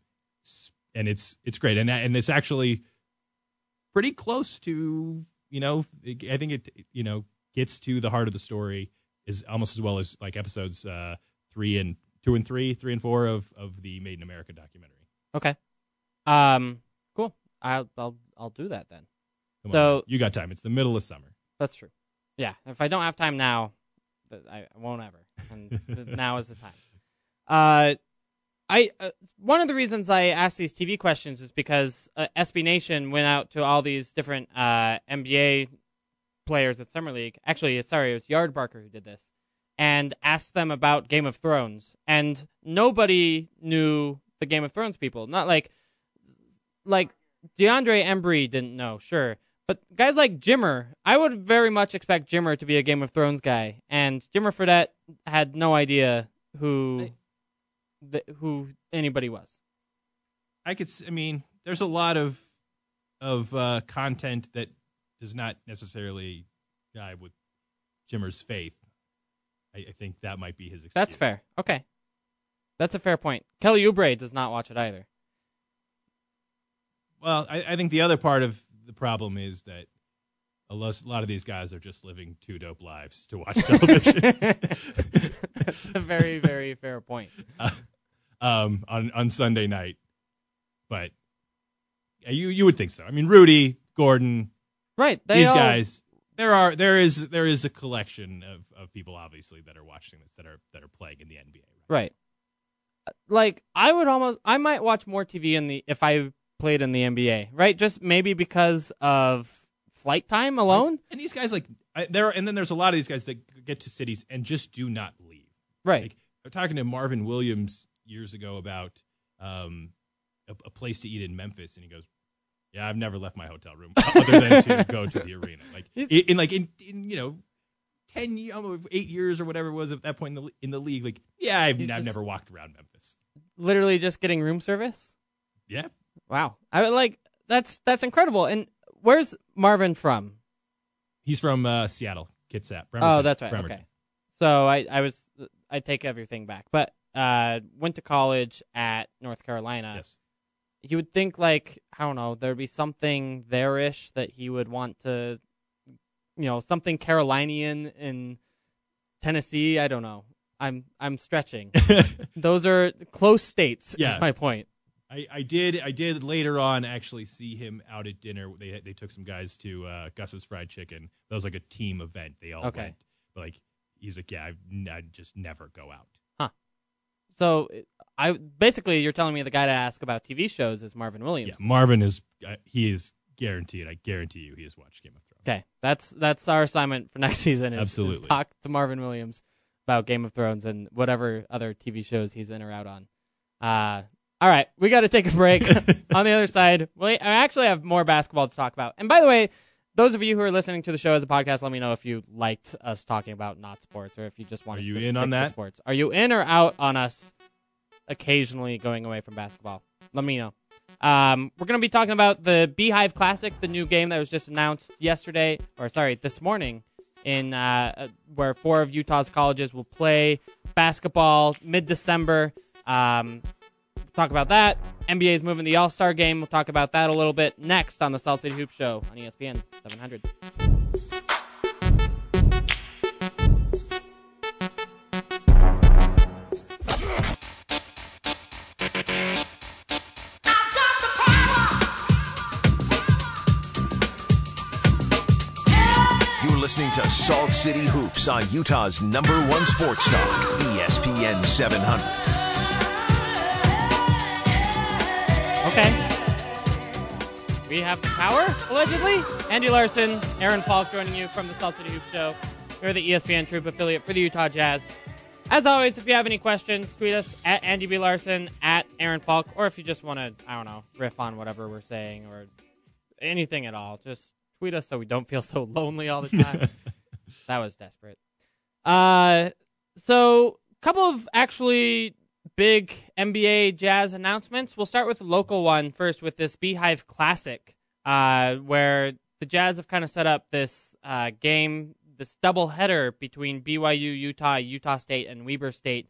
and it's it's great, and and it's actually pretty close to you know. I think it you know gets to the heart of the story is almost as well as like episodes uh, three and two and three, three and four of of the Made in America documentary. Okay. Um. Cool. I'll I'll I'll do that then. Come So- on, you got time. It's the middle of summer. That's true. Yeah. If I don't have time now, I, won't ever. And now is the time. Uh, I uh, one of the reasons I ask these TV questions is because uh, SB Nation went out to all these different uh, NBA players at Summer League. Actually, sorry, it was Yardbarker who did this, and asked them about Game of Thrones, and nobody knew the Game of Thrones people. Not like like DeAndre Bembry didn't know, sure. But guys like Jimmer, I would very much expect Jimmer to be a Game of Thrones guy, and Jimmer Fredette had no idea who th- who anybody was. I could. s- I mean, there's a lot of of uh, content that does not necessarily jive with Jimmer's faith. I, I think that might be his. Excuse. That's fair. Okay, that's a fair point. Kelly Oubre does not watch it either. Well, I, I think the other part of the problem is that a lot, of these guys are just living two dope lives to watch television. that's a very very fair point. Uh, um, on on Sunday night. But yeah, you you would think so. I mean, Rudy, Gordon, Right. These all- guys. There are there is there is a collection of, of people obviously that are watching this that are that are playing in the NBA. Right. Uh, Like I would almost I might watch more TV in the if I played in the NBA, right? Just maybe because of flight time alone. And these guys like I, there and then there's a lot of these guys that get to cities and just do not leave. Right. Like I'm talking to Marvin Williams years ago about um, a, a place to eat in Memphis, and he goes, "Yeah, I've never left my hotel room other than to go to the arena." Like in, in like in, in you know. 10 8 years or whatever it was at that point in the in the league like yeah I've, I've never walked around Memphis Literally just getting room service. yeah Wow. I would like that's that's incredible. And where's Marvin from? he's from uh, Seattle Kitsap Oh, that's right. Bremerton. Okay. So I I was I take everything back. But uh went to college at North Carolina. yes you would think like I don't know, there'd be something there-ish that he would want to, you know, something Carolinian in Tennessee. I don't know. I'm I'm stretching. Those are close states. Yeah. Is my point. I, I did I did later on actually see him out at dinner. They they took some guys to uh, Gus's Fried Chicken. That was like a team event. They all Okay. went. But like he's like, yeah, I would just never go out. So I basically you're telling me the guy to ask about TV shows is Marvin Williams. Yeah. Marvin is uh, he is guaranteed. I guarantee you, he has watched Game of Thrones. Okay, that's that's our assignment for next season. Is, is Absolutely. talk to Marvin Williams about Game of Thrones and whatever other TV shows he's in or out on. Uh, all right, we got to take a break. on the other side, we I actually have more basketball to talk about. And by the way, those of you who are listening to the show as a podcast, let me know if you liked us talking about not sports or if you just want Are us you to in stick on to sports. Are you in or out on us occasionally going away from basketball? Let me know. Um, we're going to be talking about the Beehive Classic, the new game that was just announced yesterday, or sorry, this morning, in uh, uh, where four of Utah's colleges will play basketball mid-December. Um, we'll talk about that. NBA's moving the All Star game. We'll talk about that a little bit next on the Salt City Hoop Show on ESPN 700. You're listening to Salt City Hoops on Utah's number one sports talk, ESPN 700. Okay. We have the power, allegedly. Andy Larson, Aaron Falk joining you from the Salt City Hoop Show. We're the ESPN TrueHoop affiliate for the Utah Jazz. As always, if you have any questions, tweet us at Andy B. Larson, at Aaron Falk, or if you just want to, I don't know, riff on whatever we're saying or anything at all, just tweet us so we don't feel so lonely all the time. that was desperate. Uh, so a couple of actually big NBA Jazz announcements. We'll start with the local one first with this Beehive Classic, uh, where the Jazz have kind of set up this uh, game, this doubleheader between BYU, Utah, Utah State, and Weber State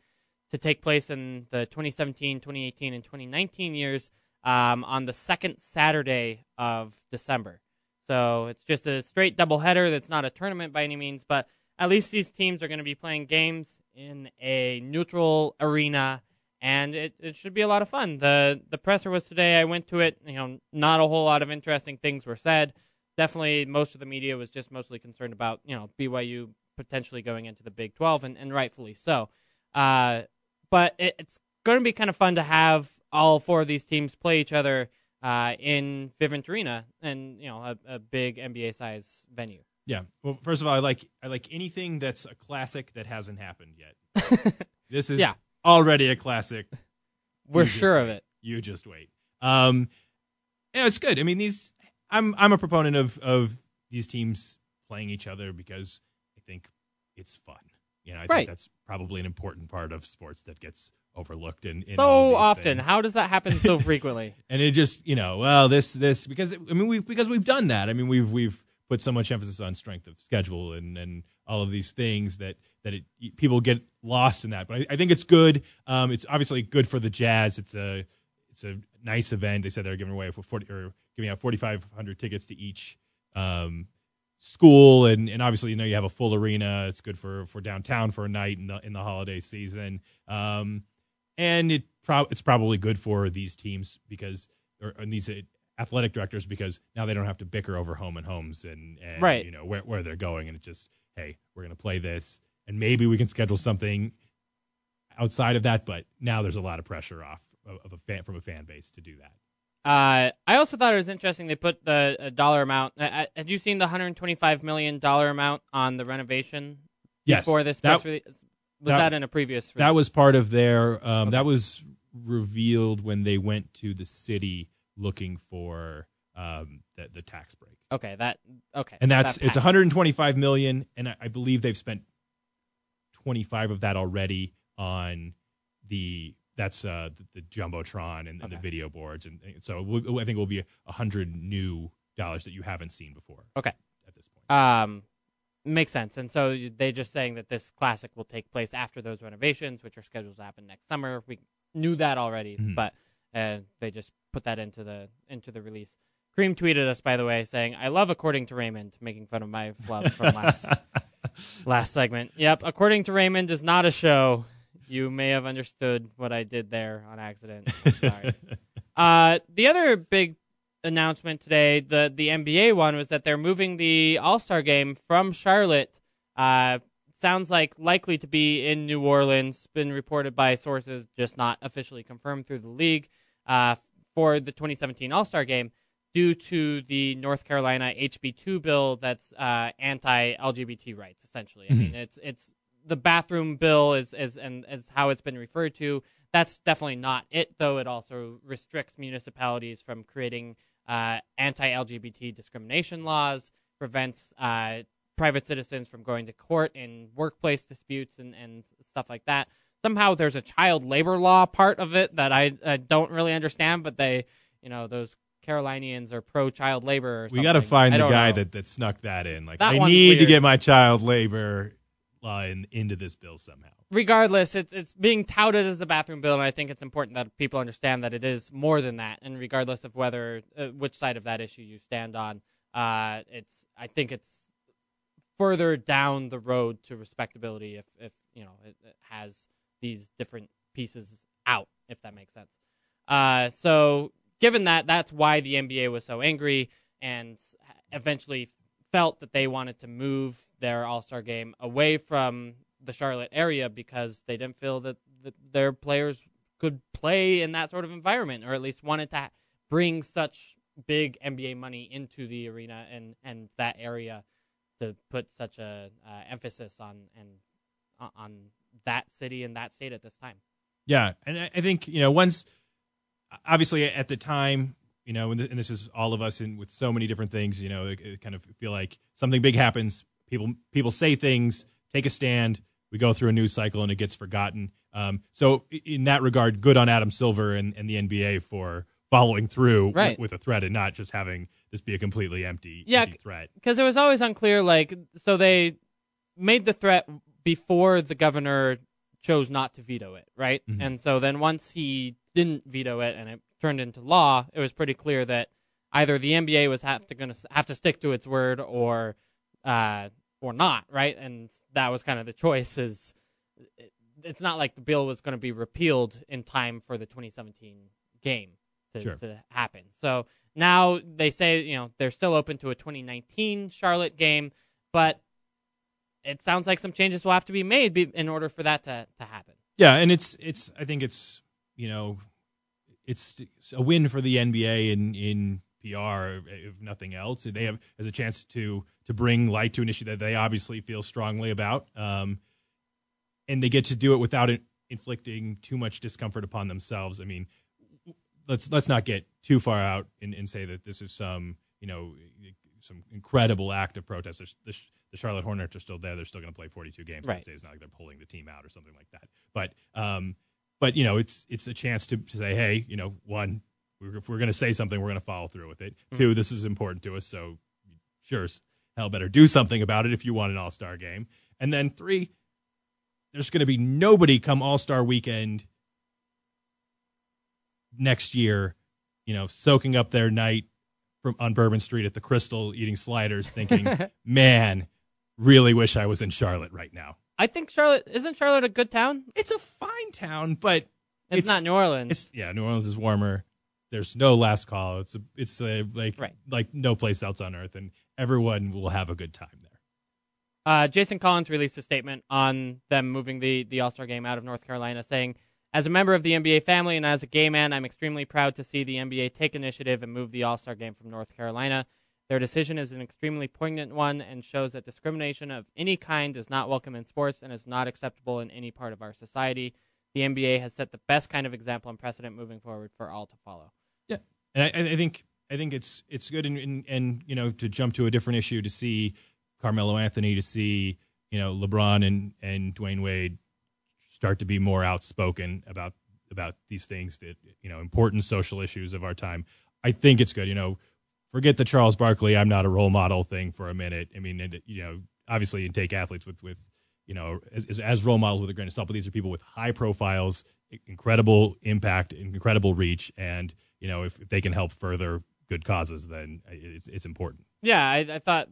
to take place in the 2017, 2018, and 2019 years um, on the second Saturday of December. So it's just a straight doubleheader. That's not a tournament by any means, but at least these teams are going to be playing games in a neutral arena, and it, it should be a lot of fun. the The presser was today. I went to it. You know, not a whole lot of interesting things were said. Definitely, most of the media was just mostly concerned about you know BYU potentially going into the Big Twelve, and, and rightfully so. Uh, but it, it's going to be kind of fun to have all four of these teams play each other uh, in Vivint Arena, and you know a, a big NBA size venue. Yeah. Well, first of all, I like I like anything that's a classic that hasn't happened yet. this is Yeah. Already a classic. We're sure of it. You just wait. Um, you know, it's good. I mean, these. I'm I'm a proponent of of these teams playing each other because I think it's fun. You know, I Right. think that's probably an important part of sports that gets overlooked in, in so often. things. How does that happen so frequently? and it just you know well this this because I mean we because we've done that I mean we've we've put so much emphasis on strength of schedule and and all of these things that that it, people get lost in that. But I, I think it's good. Um it's obviously good for the Jazz. It's a it's a nice event. They said they're giving away for 40 or giving out 4500 tickets to each um school. And and obviously you know you have a full arena. It's good for for downtown for a night in the in the holiday season. Um and it pro- it's probably good for these teams because or and these athletic directors because now they don't have to bicker over home and homes and, and Right. you know where where they're going. And it just hey we're going to play this and maybe we can schedule something outside of that but now there's a lot of pressure off of, a fan from a fan base to do that. Uh, I also thought it was interesting they put the uh, dollar amount. Uh, uh, had you seen the 125 million dollar amount on the renovation Yes, before this that- press release? Was that- that, in a previous? That was part of their. Um, That was revealed when they went to the city looking for um, the, the tax break, okay. That okay. and that's that it's 125 million, and I, I believe they've spent 25 of that already on the that's uh, the, the jumbotron and, and the video boards, and, and so we'll, I think it will be a hundred new dollars that you haven't seen before. Okay. at this point. Um, makes sense. And so they're just saying that this classic will take place after those renovations, which are scheduled to happen next summer. We knew that already, Mhm. but uh, they just put that into the into the release. Cream tweeted us, by the way, saying, "I love according to Raymond," making fun of my flub from last last segment. Yep, according to Raymond is not a show. You may have understood what I did there on accident. Sorry. Uh, the other big announcement today, the the NBA one, was that they're moving the All Star game from Charlotte. Uh, sounds like likely to be in New Orleans. Been reported by sources, just not officially confirmed through the league. Uh, for the 2017 All Star game, due to the North Carolina HB2 bill that's uh, anti-LGBT rights. Essentially, I mean, it's it's the bathroom bill is is and is how it's been referred to. That's definitely not it, though. It also restricts municipalities from creating uh, anti-LGBT discrimination laws, prevents uh, private citizens from going to court in workplace disputes and, and stuff like that. Somehow, there's a child labor law part of it that I, I don't really understand, but they, you know, those Carolinians are pro child labor. Or we got to find I the guy know. that, that snuck that in. Like, That I need to get my child labor law in, into this bill somehow. regardless, it's it's being touted as a bathroom bill, and I think it's important that people understand that it is more than that. And regardless of whether uh, which side of that issue you stand on, uh, it's I think it's further down the road to respectability if if you know it, it has these different pieces out, if that makes sense. Uh, so given that, that's why the NBA was so angry and eventually felt that they wanted to move their All Star game away from the Charlotte area because they didn't feel that, their players could play in that sort of environment, or at least wanted to bring such big NBA money into the arena and, and that area to put such a uh, emphasis on and uh, on that city and that state at this time. Yeah, and I think you know once, obviously at the time, you know, and, th- and this is all of us in with so many different things. You know, it, it kind of feel like something big happens. People people say things, take a stand. We go through a news cycle and it gets forgotten. Um, so in that regard, good on Adam Silver and, and the NBA for following through Right. with, with a threat and not just having this be a completely empty, Yeah, empty threat. because it was always unclear. Like, so they made the threat before the governor chose not to veto it, right? Mhm. And so then once he didn't veto it and it turned into law, it was pretty clear that either the NBA was have to gonna have to stick to its word or uh, or not, right? And that was kind of the choice. Is it- it's not like the bill was going to be repealed in time for the 2017 game to, Sure. to happen. So now they say you know they're still open to a 2019 Charlotte game, but it sounds like some changes will have to be made be, in order for that to, to happen. Yeah, and it's it's I think it's you know it's a win for the NBA in in PR if nothing else. They have as a chance to to bring light to an issue that they obviously feel strongly about, um, and they get to do it without it inflicting too much discomfort upon themselves. I mean, let's let's not get too far out and, and say that this is some you know some incredible act of protest. There's, the, the Charlotte Hornets are still there. They're still going to play 42 games. Right. It's not like they're pulling the team out or something like that. But um, but you know, it's it's a chance to, to say, hey, you know, one, we're, if we're going to say something, we're going to follow through with it. Hmm. Two, this is important to us, so sure, hell, better do something about it if you want an All Star game. And then three, there's going to be nobody come All Star weekend next year, you know, soaking up their night from on Bourbon Street at the Crystal, eating sliders, thinking, man, really wish I was in Charlotte right now. I think Charlotte isn't Charlotte a good town. It's a fine town, but It's, not New Orleans. It's yeah, New Orleans is warmer. There's no last call. It's a, it's a, like Right. like no place else on earth, and everyone will have a good time there. Uh, Jason Collins released a statement on them moving the, the All Star game out of North Carolina, saying, As a member of the NBA family and as a gay man, I'm extremely proud to see the NBA take initiative and move the All Star game from North Carolina. Their decision is an extremely poignant one and shows that discrimination of any kind is not welcome in sports and is not acceptable in any part of our society. The NBA has set the best kind of example and precedent moving forward for all to follow. Yeah, and I, I think I think it's it's good and, and and you know to jump to a different issue to see Carmelo Anthony to see you know LeBron and and Dwyane Wade start to be more outspoken about about these things that you know important social issues of our time. I think it's good. You know, forget the Charles Barkley "I'm not a role model" thing for a minute. I mean, and, you know, obviously you take athletes with with you know as, as- as role models with a grain of salt, but these are people with high profiles, incredible impact, incredible reach, and you know if, if they can help further good causes, then it's it's important. Yeah, I, I thought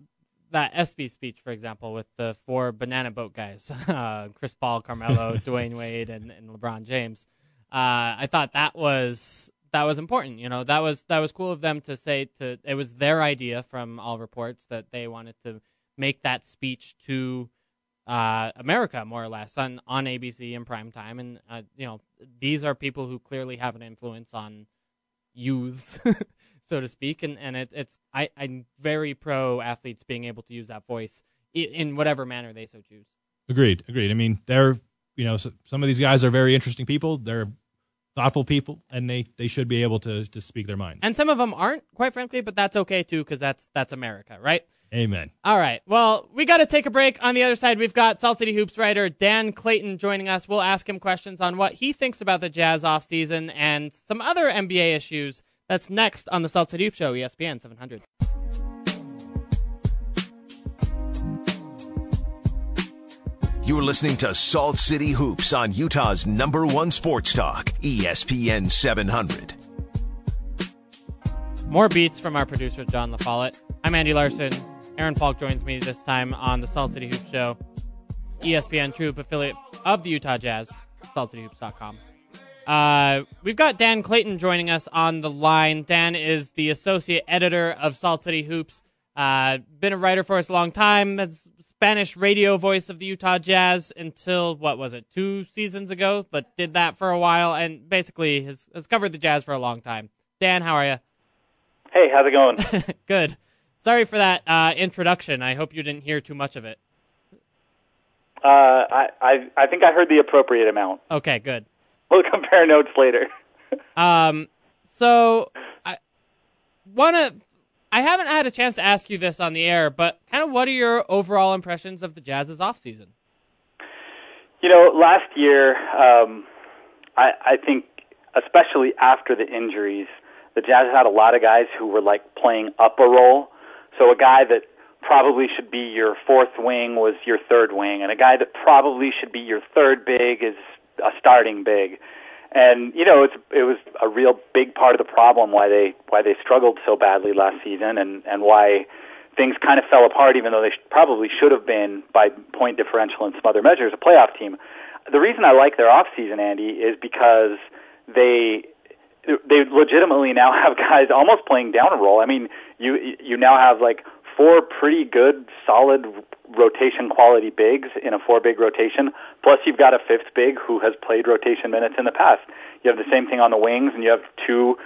that ESPY speech, for example, with the four banana boat guys, uh, Chris Paul, Carmelo, Dwyane Wade, and, and LeBron James. Uh, I thought that was that was important. You know, that was that was cool of them to say to. It was their idea from all reports that they wanted to make that speech to uh, America, more or less, on on ABC in prime time, and uh, you know, these are people who clearly have an influence on youths, so to speak, and and it, it's I I'm very pro athletes being able to use that voice in whatever manner they so choose. Agreed, agreed. I mean, they're you know s some of these guys are very interesting people. They're thoughtful people, and they they should be able to to speak their minds. And some of them aren't, quite frankly, but that's okay too, because that's that's America, right? Amen. All right. Well, we got to take a break. On the other side, we've got Salt City Hoops writer Dan Clayton joining us. We'll ask him questions on what he thinks about the Jazz offseason and some other NBA issues. That's next on the Salt City Hoops Show, ESPN 700. You're listening to Salt City Hoops on Utah's number one sports talk, ESPN 700. More beats from our producer, John LaFollette. I'm Andy Larson. Aaron Falk joins me this time on the Salt City Hoops Show, ESPN TrueHoop affiliate of the Utah Jazz, saltcityhoops.com. Uh, we've got Dan Clayton joining us on the line. Dan is the associate editor of Salt City Hoops. Uh, been a writer for us a long time. As Spanish radio voice of the Utah Jazz until what was it, two seasons ago? But did that for a while and basically has, has covered the Jazz for a long time. Dan, how are you? Hey, how's it going? Good. Sorry for that uh, introduction. I hope you didn't hear too much of it. uh, I, I I think I heard the appropriate amount. Okay, good. We'll compare notes later. Um, so I want to. I haven't had a chance to ask you this on the air, but kind of what are your overall impressions of the Jazz's offseason? You know, last year, um, I, I think, especially after the injuries, the Jazz had a lot of guys who were like playing up a role. So a guy that probably should be your fourth wing was your third wing, and a guy that probably should be your third big is a starting big. And you know, it's it was a real big part of the problem why they why they struggled so badly last season, and and why things kind of fell apart, even though they sh- probably should have been by point differential and some other measures a playoff team. The reason I like their off season, Andy, is because they they legitimately now have guys almost playing down a role. I mean, you you now have like four pretty good, solid rotation quality bigs in a four big rotation. Plus, you've got a fifth big who has played rotation minutes in the past. You have the same thing on the wings, and you have two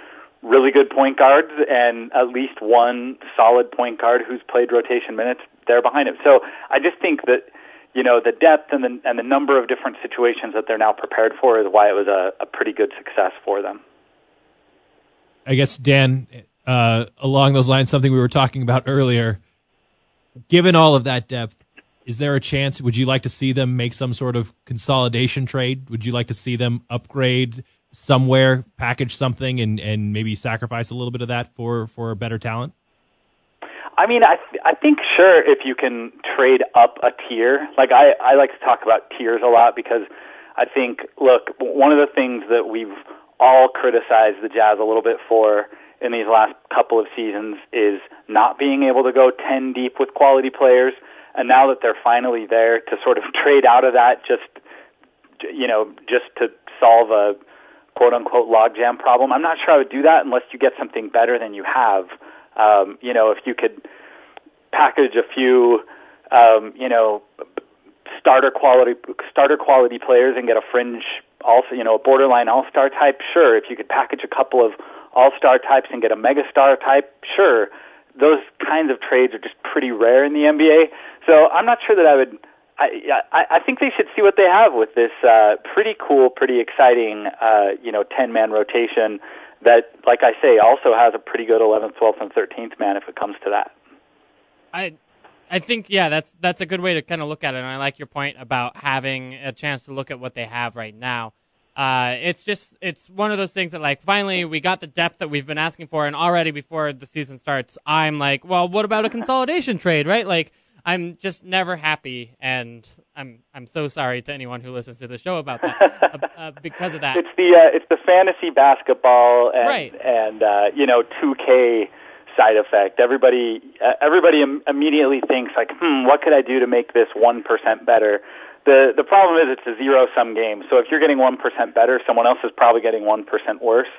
really good point guards and at least one solid point guard who's played rotation minutes there behind him. So I just think that you know the depth and the and the number of different situations that they're now prepared for is why it was a, a pretty good success for them. I guess Dan, uh, along those lines, something we were talking about earlier. Given all of that depth, is there a chance? Would you like to see them make some sort of consolidation trade? Would you like to see them upgrade somewhere, package something, and and maybe sacrifice a little bit of that for for better talent? I mean, I th- I think sure if you can trade up a tier. Like I I like to talk about tiers a lot because I think look one of the things that we've all criticized the Jazz a little bit for in these last couple of seasons is not being able to go 10 deep with quality players and now that they're finally there to sort of trade out of that just you know just to solve a quote unquote logjam problem. I'm not sure I would do that unless you get something better than you have. Um, you know, if you could package a few, um, you know, starter quality starter quality players and get a fringe also you know a borderline all star type sure if you could package a couple of all star types and get a mega star type sure those kinds of trades are just pretty rare in the NBA so I'm not sure that I would I I, I think they should see what they have with this uh, pretty cool pretty exciting uh, you know 10 man rotation that like I say also has a pretty good 11th 12th and 13th man if it comes to that I I think yeah, that's that's a good way to kind of look at it. And I like your point about having a chance to look at what they have right now. Uh, it's just it's one of those things that like finally we got the depth that we've been asking for, and already before the season starts, I'm like, well, what about a consolidation trade, right? Like I'm just never happy, and I'm I'm so sorry to anyone who listens to the show about that uh, uh, because of that. It's the uh, it's the fantasy basketball and Right. and uh, you know 2K side effect. Everybody uh, everybody Im- immediately thinks like, hmm, what could I do to make this one percent better? The the problem is it's a zero sum game. So if you're getting one percent better, someone else is probably getting one percent worse.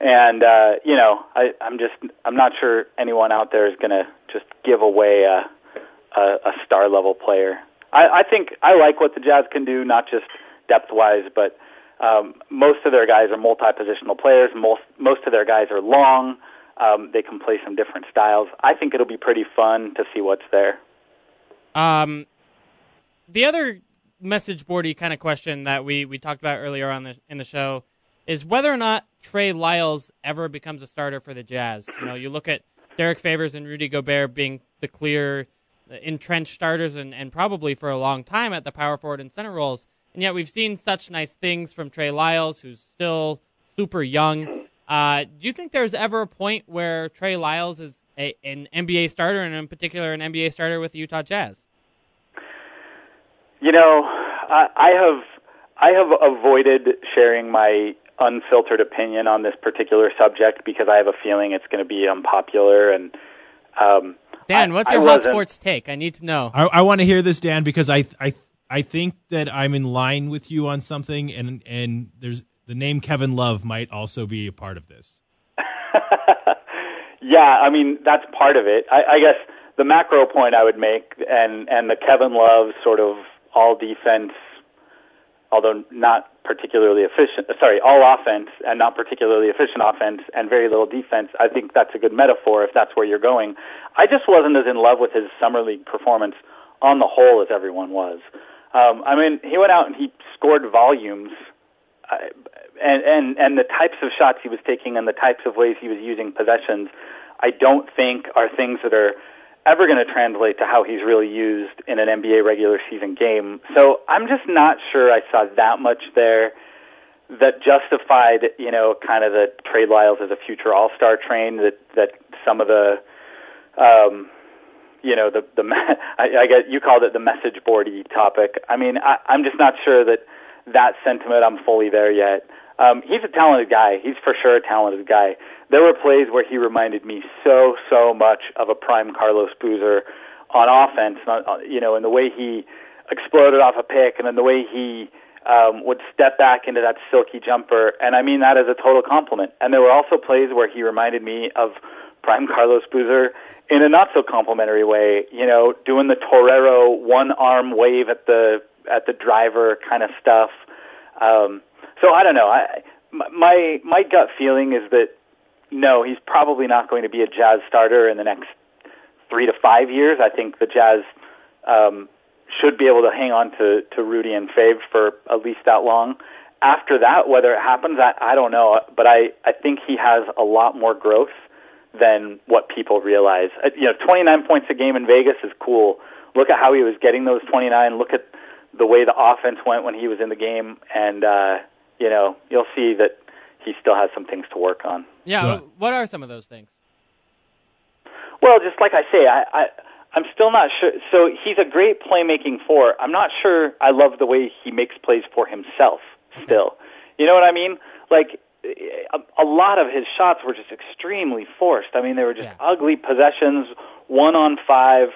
And uh, you know, I, I'm just I'm not sure anyone out there is going to just give away a, a a star level player. I, I think I like what the Jazz can do, not just depth wise, but um, most of their guys are multi positional players. Most most of their guys are long. Um, they can play some different styles. I think it'll be pretty fun to see what's there. Um, the other message boardy kind of question that we, we talked about earlier on the in the show is whether or not Trey Lyles ever becomes a starter for the Jazz. You know, you look at Derrick Favors and Rudy Gobert being the clear entrenched starters and, and probably for a long time at the power forward and center roles. And yet we've seen such nice things from Trey Lyles, who's still super young. Uh, do you think there's ever a point where Trey Lyles is a, an NBA starter, and in particular an NBA starter with the Utah Jazz? You know, I, I have I have avoided sharing my unfiltered opinion on this particular subject because I have a feeling it's going to be unpopular and. Um, Dan, I- what's I your hot wasn't- sports take? I need to know. I, I want to hear this, Dan, because I I I think that I'm in line with you on something, and and there's the name Kevin Love might also be a part of this. Yeah, I mean that's part of it. I, I guess the macro point I would make, and and the Kevin Love sort of all defense, although not particularly efficient. Sorry, all offense and not particularly efficient offense, and very little defense. I think that's a good metaphor if that's where you're going. I just wasn't as in love with his summer league performance on the whole as everyone was. Um, I mean, he went out and he scored volumes uh, and and and the types of shots he was taking and the types of ways he was using possessions, I don't think are things that are ever going to translate to how he's really used in an NBA regular season game. So I'm just not sure I saw that much there that justified, you know, kind of the trade Lyles as a future All Star train that that some of the um, you know the the I, I guess you called it the message boardy topic. I mean, I, I'm just not sure that that sentiment I'm fully there yet. Um, he's a talented guy. He's for sure a talented guy. There were plays where he reminded me so so much of a prime Carlos Boozer on offense. Uh, you know, in the way he exploded off a pick, and in the way he um, would step back into that silky jumper. And I mean that as a total compliment. And there were also plays where he reminded me of prime Carlos Boozer in a not so complimentary way. You know, doing the torero one arm wave at the at the driver kind of stuff. Um, so I don't know. I my my gut feeling is that no, he's probably not going to be a Jazz starter in the next three to five years. I think the Jazz um, should be able to hang on to to Rudy and Fave for at least that long. After that, whether it happens, I, I don't know. But I I think he has a lot more growth than what people realize. Uh, You know, 29 points a game in Vegas is cool. Look at how he was getting those 29. Look at the way the offense went when he was in the game, and uh, you know, you'll see that he still has some things to work on. Yeah, Right. what are some of those things? Well, just like I say, I, I I'm still not sure. So he's a great playmaking four. I'm not sure I love the way he makes plays for himself. Still, you know what I mean? Like a, a lot of his shots were just extremely forced. I mean, they were just Yeah. ugly possessions, one on five.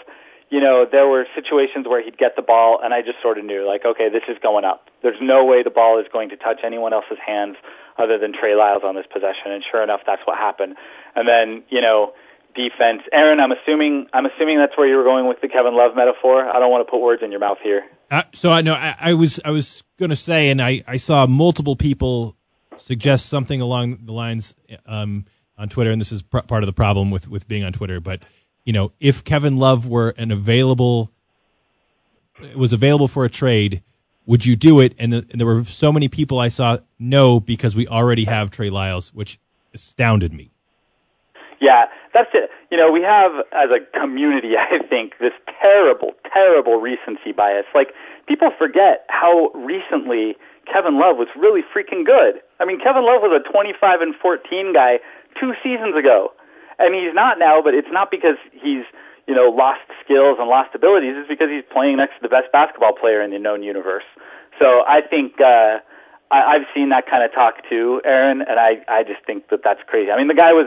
You know, there were situations where he'd get the ball, and I just sort of knew, like, okay, this is going up. There's no way the ball is going to touch anyone else's hands other than Trey Lyles on this possession. And sure enough, that's what happened. And then, you know, defense. Aaron, I'm assuming I'm assuming that's where you were going with the Kevin Love metaphor. I don't want to put words in your mouth here. Uh, so I know I, I was I was going to say, and I I saw multiple people suggest something along the lines um, on Twitter, and this is pr- part of the problem with with being on Twitter, but you know, if Kevin Love were an available was available for a trade, would you do it? And, the, and there were so many people I saw no because we already have Trey Lyles, which astounded me. Yeah, that's it. You know, we have as a community, I think, this terrible, terrible recency bias. Like people forget how recently Kevin Love was really freaking good. I mean, Kevin Love was a 25 and 14 guy two seasons ago and he's not now, but it's not because he's you know lost skills and lost abilities. It's because he's playing next to the best basketball player in the known universe. So I think uh, I, I've seen that kind of talk too, Aaron, and I I just think that that's crazy. I mean, the guy was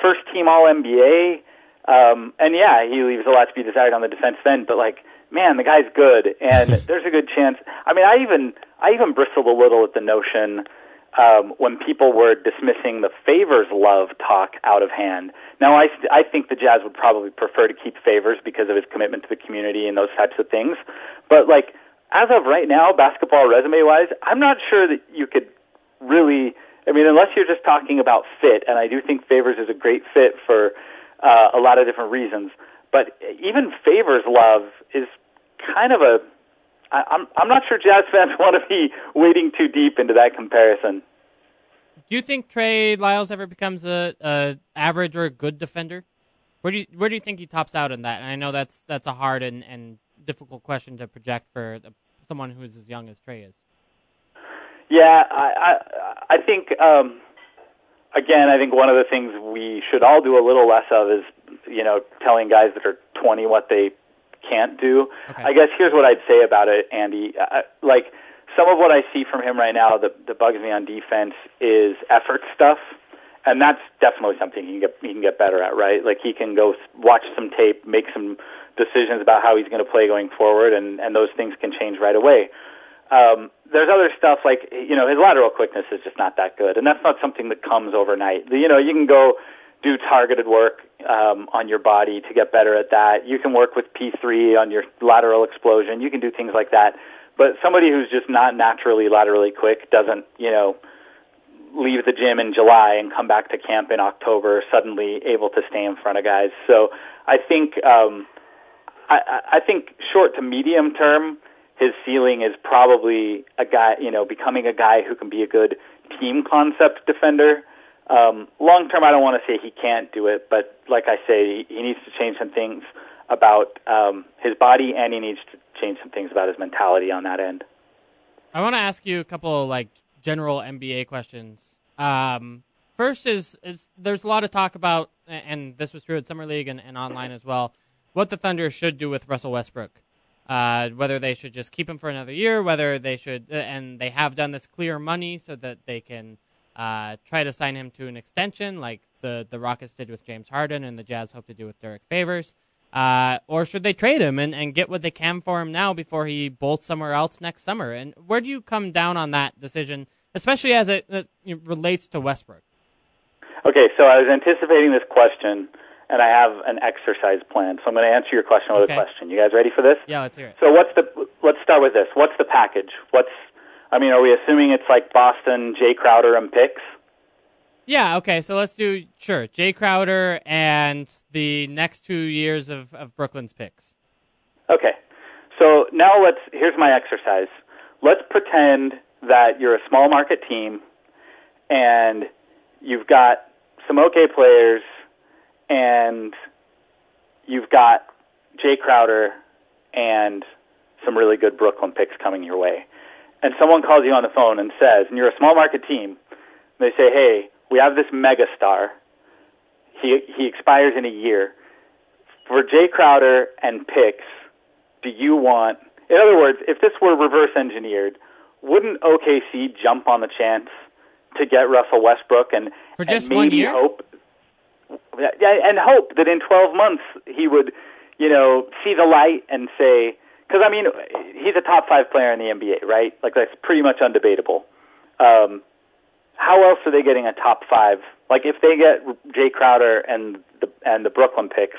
first team All NBA, um, and yeah, he leaves a lot to be desired on the defense end, but like. Man, the guy's good, and there's a good chance. I mean, I even I even bristled a little at the notion um, when people were dismissing the favors love talk out of hand. Now, I, st- I think the Jazz would probably prefer to keep favors because of his commitment to the community and those types of things. But like as of right now, basketball resume wise, I'm not sure that you could really. I mean, unless you're just talking about fit, and I do think favors is a great fit for uh, a lot of different reasons. But even favors love is kind of a I, I'm I'm not sure Jazz fans want to be wading too deep into that comparison. Do you think Trey Lyles ever becomes a, a average or a good defender? Where do you where do you think he tops out in that? And I know that's that's a hard and, and difficult question to project for the, someone who's as young as Trey is. Yeah, I I, I think um, again, I think one of the things we should all do a little less of is you know telling guys that are 20 what they can't do. Okay. I guess here's what I'd say about it, Andy. Uh, like some of what I see from him right now that, that bugs me on defense is effort stuff, and that's definitely something he can get he can get better at. Right, like he can go watch some tape, make some decisions about how he's going to play going forward, and and those things can change right away. Um, there's other stuff like you know his lateral quickness is just not that good, and that's not something that comes overnight. You know, you can go do targeted work um, on your body to get better at that. You can work with P3 on your lateral explosion. You can do things like that. But somebody who's just not naturally laterally quick doesn't, you know, leave the gym in July and come back to camp in October suddenly able to stay in front of guys. So I think um, I, I think short to medium term, his ceiling is probably a guy, you know, becoming a guy who can be a good team concept defender um, long term, I don't want to say he can't do it, but like I say, he, needs to change some things about um, his body, and he needs to change some things about his mentality on that end. I want to ask you a couple of, like general NBA questions. Um, first is is there's a lot of talk about, and this was true at summer league and, and online as well, what the Thunder should do with Russell Westbrook. Uh, whether they should just keep him for another year, whether they should, and they have done this clear money so that they can uh, try to sign him to an extension like the, the Rockets did with James Harden and the Jazz hope to do with Derrick Favors? Uh, or should they trade him and, and get what they can for him now before he bolts somewhere else next summer? And where do you come down on that decision, especially as it, it relates to Westbrook? Okay, so I was anticipating this question, and I have an exercise plan. So I'm going to answer your question with okay. a question. You guys ready for this? Yeah, let's hear it. So what's the? Let's start with this. What's the package? What's I mean, are we assuming it's like Boston, Jae Crowder, and picks? Yeah, okay, so let's do, sure, Jae Crowder and the next two years of, of Brooklyn's picks. Okay, so now let's, here's my exercise. Let's pretend that you're a small market team and you've got some okay players and you've got Jae Crowder and some really good Brooklyn picks coming your way and someone calls you on the phone and says, and you're a small market team, they say, hey, we have this mega star. He, he expires in a year. For Jae Crowder and picks, do you want, in other words, if this were reverse engineered, wouldn't OKC jump on the chance to get Russell Westbrook and, For just and maybe one year? hope, yeah, and hope that in 12 months he would you know, see the light and say, because I mean, he's a top five player in the NBA, right? Like that's pretty much undebatable. Um, how else are they getting a top five? Like if they get Jae Crowder and the and the Brooklyn picks,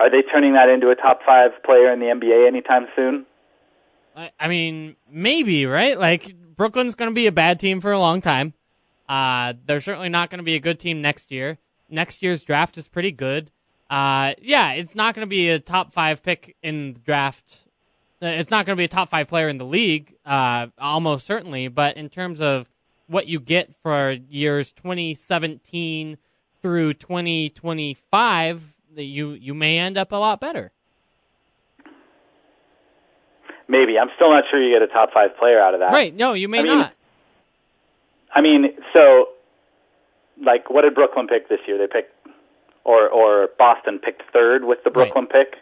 are they turning that into a top five player in the NBA anytime soon? I, I mean, maybe right. Like Brooklyn's going to be a bad team for a long time. Uh, they're certainly not going to be a good team next year. Next year's draft is pretty good. Uh, yeah, it's not going to be a top five pick in the draft. Uh, it's not going to be a top five player in the league, uh, almost certainly. But in terms of what you get for years 2017 through 2025, you you may end up a lot better. Maybe I'm still not sure you get a top five player out of that. Right? No, you may I mean, not. I mean, so like, what did Brooklyn pick this year? They picked, or or Boston picked third with the Right. Brooklyn pick.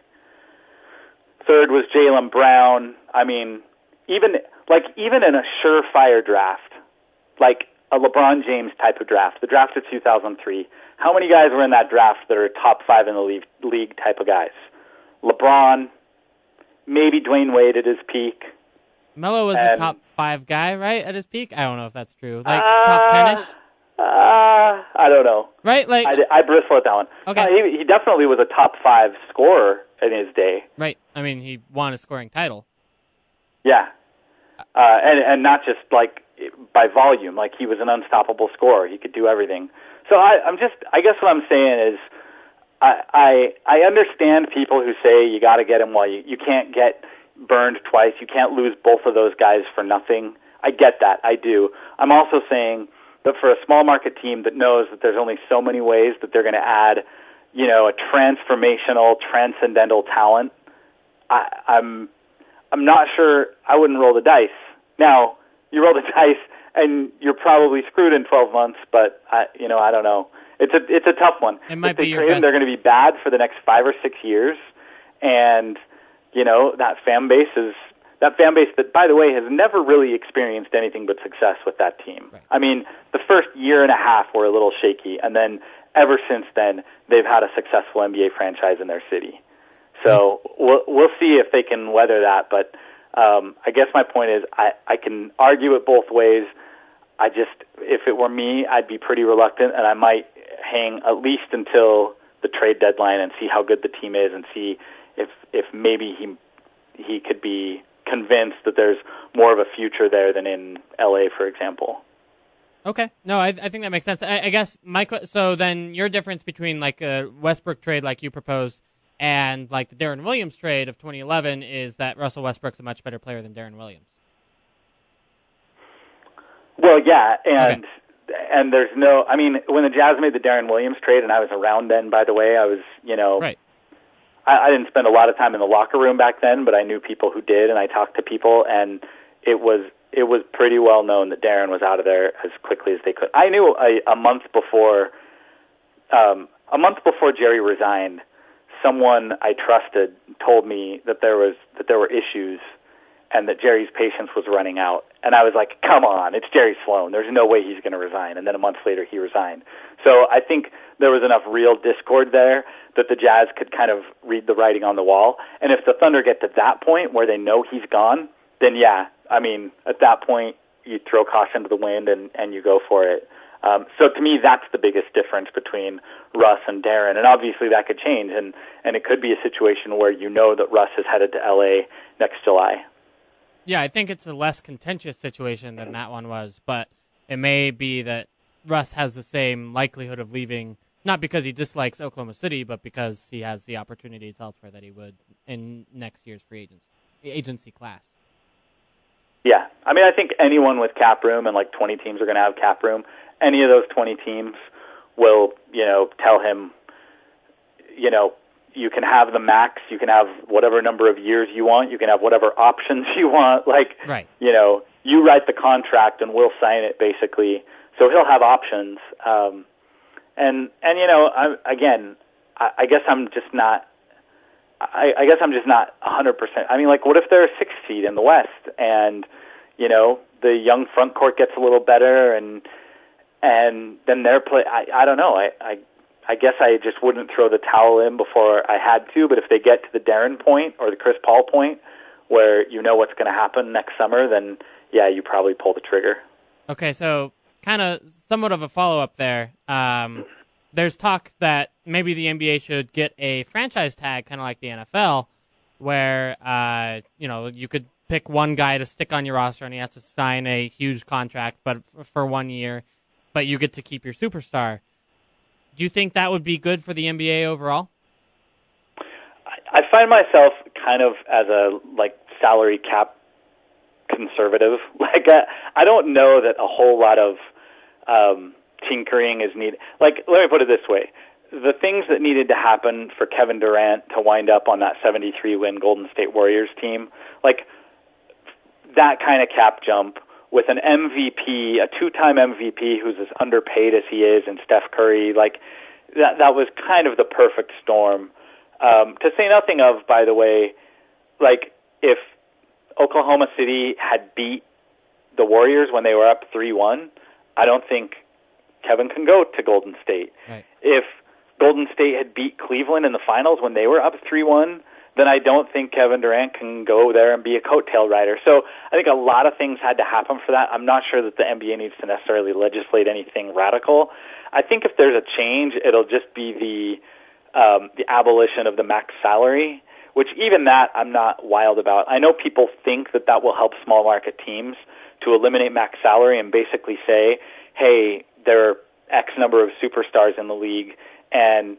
Third was Jaylen Brown. I mean, even like even in a surefire draft, like a LeBron James type of draft, the draft of 2003. How many guys were in that draft that are top five in the league, league type of guys? LeBron, maybe Dwyane Wade at his peak. Melo was a top five guy, right, at his peak. I don't know if that's true. Like top uh, ten-ish, Uh, I don't know. right? Like I, I bristle at that one. Okay. Uh, he, he definitely was a top five scorer in his day. right. I mean, he won a scoring title. Yeah, uh, and and not just like by volume. Like he was an unstoppable scorer. He could do everything. So I, I'm just. I guess what I'm saying is, I I, I understand people who say you got to get him while you you can't get burned twice. You can't lose both of those guys for nothing. I get that. I do. I'm also saying that for a small market team that knows that there's only so many ways that they're going to add, you know, a transformational, transcendental talent. I, I'm I'm not sure. I wouldn't roll the dice. Now you roll the dice, and you're probably screwed in 12 months. But I, you know, I don't know. It's a it's a tough one. It might if they be your best- they're going to be bad for the next five or six years, and you know that fan base is that fan base that, by the way, has never really experienced anything but success with that team. I mean, the first year and a half were a little shaky, and then ever since then, they've had a successful NBA franchise in their city. So we'll we'll see if they can weather that. But um, I guess my point is, I I can argue it both ways. I just, if it were me, I'd be pretty reluctant, and I might hang at least until the trade deadline and see how good the team is, and see if if maybe he he could be convinced that there's more of a future there than in LA, for example. Okay, no, I, I think that makes sense. I, I guess my so then your difference between like a Westbrook trade like you proposed and like the Deron Williams trade of 2011 is that Russell Westbrook's a much better player than Deron Williams. Well, yeah, and and there's no. I mean, when the Jazz made the Deron Williams trade, and I was around then. By the way, I was, you know, Right. I, I didn't spend a lot of time in the locker room back then, but I knew people who did, and I talked to people, and it was it was pretty well known that Deron was out of there as quickly as they could. I knew a, a month before, um, a month before Jerry resigned, someone I trusted told me that there was that there were issues and that Jerry's patience was running out. And I was like, come on, it's Jerry Sloan. There's no way he's going to resign. And then a month later, he resigned. So I think there was enough real discord there that the Jazz could kind of read the writing on the wall. And if the Thunder get to that point where they know he's gone, then yeah, I mean, at that point, you throw caution to the wind and, and you go for it. Um, so to me, that's the biggest difference between Russ and Deron. And obviously that could change. And, and it could be a situation where you know that Russ is headed to LA next July. Yeah, I think it's a less contentious situation than that one was, but it may be that Russ has the same likelihood of leaving, not because he dislikes Oklahoma City, but because he has the opportunities elsewhere that he would in next year's free agents agency class. Yeah, I mean, I think anyone with cap room and like 20 teams are going to have cap room. Any of those 20 teams will, you know, tell him, you know, you can have the max, you can have whatever number of years you want, you can have whatever options you want. Like, Right. you know, you write the contract and we'll sign it basically. So he'll have options. Um, and and you know, I, again, I, I guess I'm just not. I, I guess I'm just not 100%. I mean, like, what if they're a six seed in the West, and you know the young front court gets a little better, and and then they're play. I I don't know. I I I guess I just wouldn't throw the towel in before I had to. But if they get to the Deron point or the Chris Paul point, where you know what's going to happen next summer, then yeah, you probably pull the trigger. Okay, so kind of somewhat of a follow up there. Um, there's talk that maybe the NBA should get a franchise tag, kind of like the NFL, where uh, you know you could pick one guy to stick on your roster and he has to sign a huge contract, but for one year, but you get to keep your superstar. Do you think that would be good for the NBA overall? I find myself kind of as a like salary cap conservative. Like I, I don't know that a whole lot of um, tinkering is needed. Like let me put it this way: the things that needed to happen for Kevin Durant to wind up on that 73 win Golden State Warriors team, like that kind of cap jump with an MVP, a two-time MVP who's as underpaid as he is, and Steph Curry, like that that was kind of the perfect storm. Um, to say nothing of, by the way, like if Oklahoma City had beat the Warriors when they were up three-one, I don't think Kevin can go to Golden State. Right. If Golden State had beat Cleveland in the finals when they were up three-one, then I don't think Kevin Durant can go there and be a coattail rider. So I think a lot of things had to happen for that. I'm not sure that the NBA needs to necessarily legislate anything radical. I think if there's a change, it'll just be the um, the abolition of the max salary, which even that I'm not wild about. I know people think that that will help small market teams to eliminate max salary and basically say, hey, there are X number of superstars in the league, and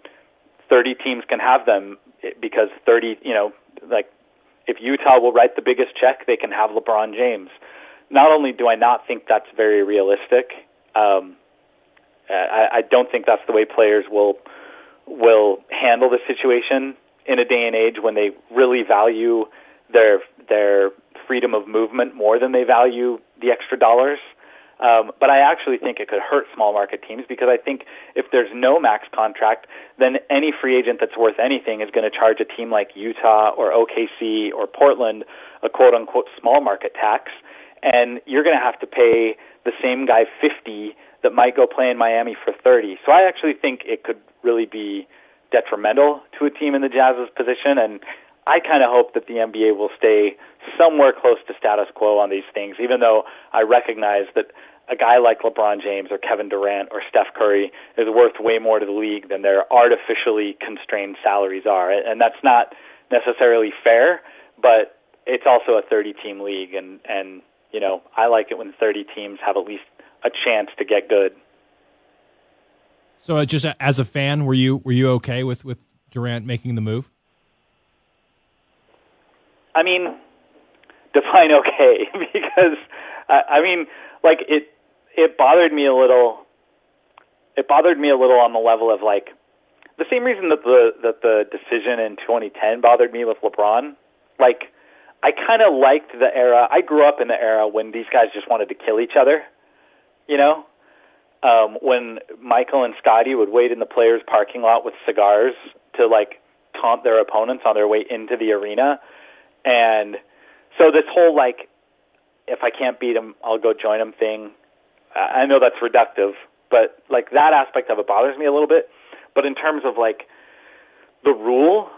30 teams can have them because 30, you know, like if Utah will write the biggest check, they can have LeBron James. Not only do I not think that's very realistic, um, I, I don't think that's the way players will will handle the situation in a day and age when they really value their their freedom of movement more than they value the extra dollars. Um, but I actually think it could hurt small market teams because I think if there's no max contract, then any free agent that's worth anything is going to charge a team like Utah or OKC or Portland a quote unquote small market tax, and you're going to have to pay the same guy 50 that might go play in Miami for 30. So I actually think it could really be detrimental to a team in the Jazz's position, and I kind of hope that the NBA will stay somewhere close to status quo on these things, even though I recognize that a guy like LeBron James or Kevin Durant or Steph Curry is worth way more to the league than their artificially constrained salaries are. And that's not necessarily fair, but it's also a 30 team league and and you know, I like it when 30 teams have at least a chance to get good. So, uh, just as a fan, were you were you okay with with Durant making the move? I mean, define okay because uh, I mean, like it it bothered me a little. It bothered me a little on the level of like the same reason that the that the decision in 2010 bothered me with LeBron. Like I kind of liked the era. I grew up in the era when these guys just wanted to kill each other. You know, um, when Michael and Scottie would wait in the players' parking lot with cigars to like taunt their opponents on their way into the arena, and so this whole like, if I can't beat him, I'll go join him thing. I know that's reductive, but like that aspect of it bothers me a little bit. But in terms of like the rule,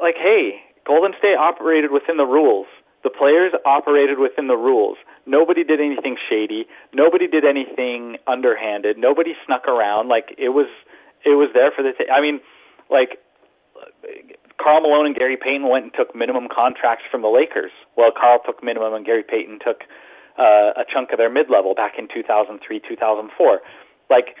like hey, Golden State operated within the rules. The players operated within the rules. Nobody did anything shady. Nobody did anything underhanded. Nobody snuck around. Like it was, it was there for the. T- I mean, like Karl Malone and Gary Payton went and took minimum contracts from the Lakers. Well, Karl took minimum and Gary Payton took uh, a chunk of their mid-level back in 2003, 2004. Like,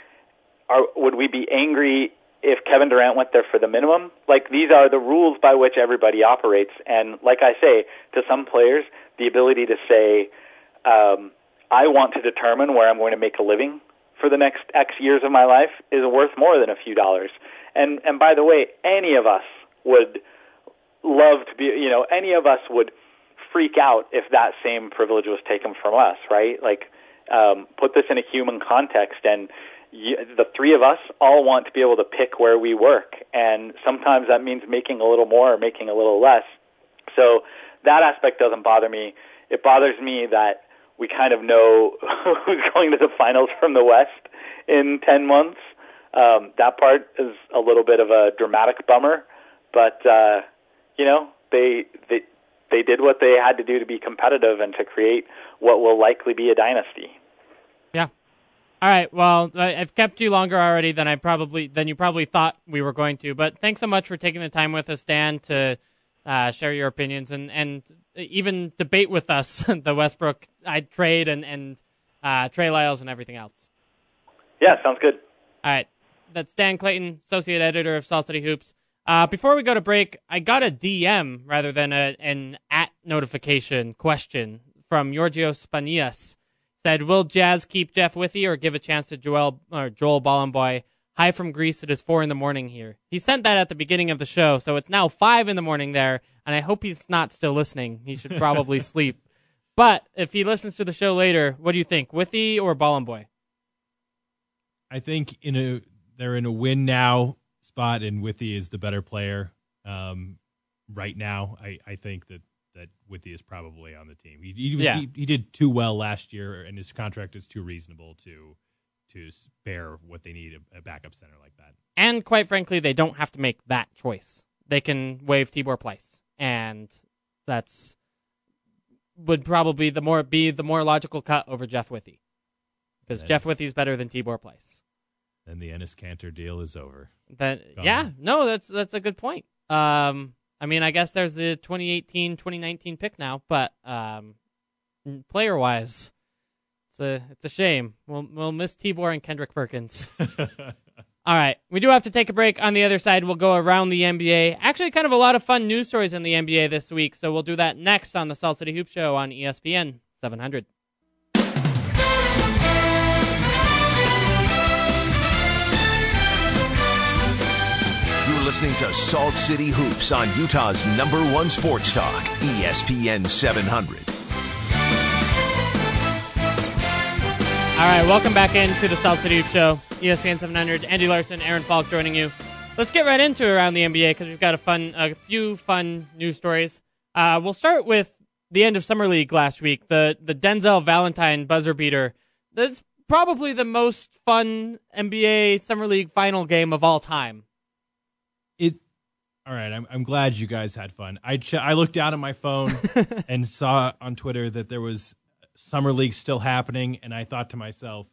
are, would we be angry if Kevin Durant went there for the minimum? Like, these are the rules by which everybody operates. And like I say, to some players, the ability to say, um, I want to determine where I'm going to make a living for the next X years of my life is worth more than a few dollars. And and by the way, any of us would love to be, you know, any of us would freak out if that same privilege was taken from us, right? Like, um, put this in a human context, and you, the three of us all want to be able to pick where we work, and sometimes that means making a little more or making a little less. So that aspect doesn't bother me. It bothers me that we kind of know who's going to the finals from the West in 10 months. Um, that part is a little bit of a dramatic bummer, but uh, you know they they they did what they had to do to be competitive and to create what will likely be a dynasty. Yeah. All right. Well, I've kept you longer already than I probably than you probably thought we were going to. But thanks so much for taking the time with us, Dan, to uh, share your opinions and and even debate with us the Westbrook I trade and and uh, Trey Lyles and everything else. Yeah, sounds good. All right. That's Dan Clayton, associate editor of Salt City Hoops. Uh, before we go to break, I got a DM rather than a, an at notification question from Giorgio Spanias. Said, "Will Jazz keep Jeff Withey or give a chance to Joel or Joel Bolomboy? Hi from Greece. It is four in the morning here. He sent that at the beginning of the show, so it's now five in the morning there, and I hope he's not still listening. He should probably sleep. But if he listens to the show later, what do you think, Withey or Bolomboy? I think in a they're in a win now spot, and Withey is the better player um, right now. I, I think that that Withey is probably on the team. He he, Yeah. he he did too well last year, and his contract is too reasonable to to spare what they need a, a backup center like that. And quite frankly, they don't have to make that choice. They can waive Tibor Pleiss, and that's would probably the more be the more logical cut over Jeff Withey because Jeff Withey's better than Tibor Pleiss. Then the Enes Kanter deal is over. That Gone. yeah, no, that's that's a good point. Um, I mean, I guess there's the 2018, 2019 pick now, but um, player wise, it's a it's a shame. We'll we'll miss Tibor and Kendrick Perkins. All right, we do have to take a break. On the other side, we'll go around the NBA. Actually, kind of a lot of fun news stories in the NBA this week, so we'll do that next on the Salt City Hoop Show on ESPN 700. Listening to Salt City Hoops on Utah's number one sports talk, ESPN 700. All right, welcome back into the Salt City Hoop Show. ESPN 700. Andy Larson, Aaron Falk joining you. Let's get right into it around the NBA because we've got a fun, a few fun news stories. Uh, we'll start with the end of summer league last week. The the Denzel Valentine buzzer beater. That's probably the most fun NBA summer league final game of all time. All right, I'm I'm glad you guys had fun. I ch- I looked down at my phone and saw on Twitter that there was summer league still happening, and I thought to myself,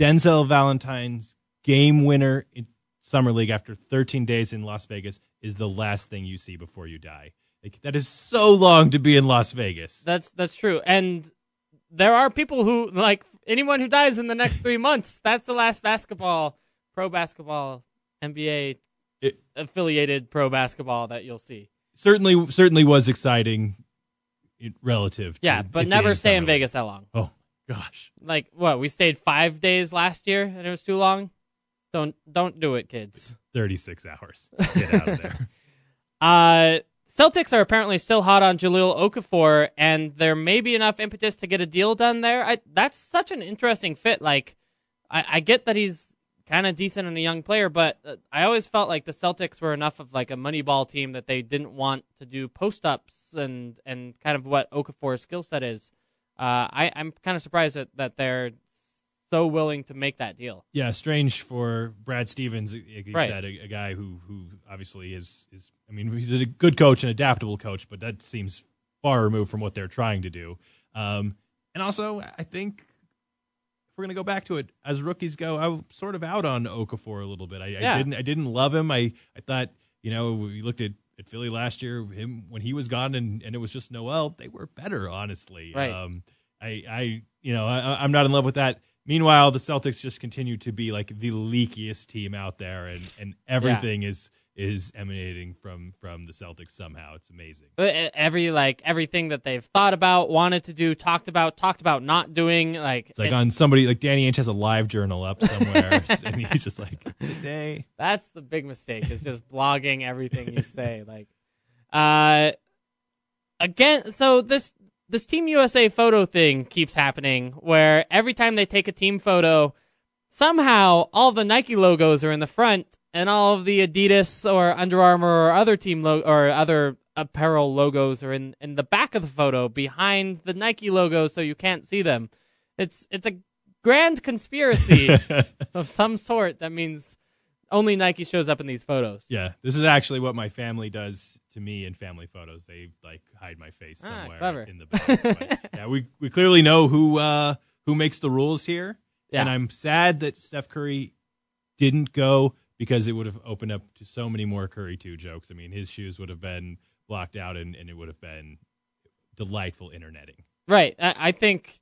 Denzel Valentine's game winner in summer league after 13 days in Las Vegas is the last thing you see before you die. Like that is so long to be in Las Vegas. That's that's true. And there are people who like anyone who dies in the next three months. That's the last basketball, pro basketball, NBA It- affiliated pro basketball that you'll see. Certainly, certainly was exciting, relative. To Yeah, but never stay in. Vegas that long. Oh gosh. Like what? We stayed five days last year, and it was too long. Don't don't do it, kids. 36 hours. Get out of there. Uh, Celtics are apparently still hot on Jahlil Okafor, and there may be enough impetus to get a deal done there. I, that's such an interesting fit. Like, I, I get that he's kind of decent and a young player, but uh, I always felt like the Celtics were enough of like a money ball team that they didn't want to do post ups and and kind of what Okafor's skill set is. Uh, I, I'm kind of surprised that, that they're so willing to make that deal. yeah, strange for Brad Stevens, like you Right. said, a, a guy who who obviously is is. I mean, he's a good coach and adaptable coach, but that seems far removed from what they're trying to do. Um, and also, I think we're gonna go back to it as rookies go, I'm sort of out on Okafor a little bit. I, Yeah. I didn't I didn't love him. I I thought you know we looked at. At Philly last year, him when he was gone and, and it was just Noel, they were better, honestly. Right. Um, I, I, you know, I, I'm not in love with that. Meanwhile, the Celtics just continue to be like the leakiest team out there, and, and everything is is emanating from from the Celtics somehow. It's amazing. E- every like everything that they've thought about, wanted to do, talked about, talked about not doing, like It's like on somebody like Danny Ainge has a live journal up somewhere, and he's just like today. That's the big mistake. Is just blogging everything you say. Like, uh, again. So this this Team USA photo thing keeps happening, where every time they take a team photo, somehow all the Nike logos are in the front, and all of the Adidas or Under Armour or other team lo- or other apparel logos are in in the back of the photo behind the Nike logo, so you can't see them. It's it's a grand conspiracy of some sort that means only Nike shows up in these photos. Yeah, this is actually what my family does to me in family photos. They like hide my face Ah, somewhere clever. in the back. But, yeah, we we clearly know who uh, who makes the rules here, Yeah. and I'm sad that Steph Curry didn't go because it would have opened up to so many more Curry two jokes. I mean, his shoes would have been blocked out, and, and it would have been delightful interneting. Right. I, I think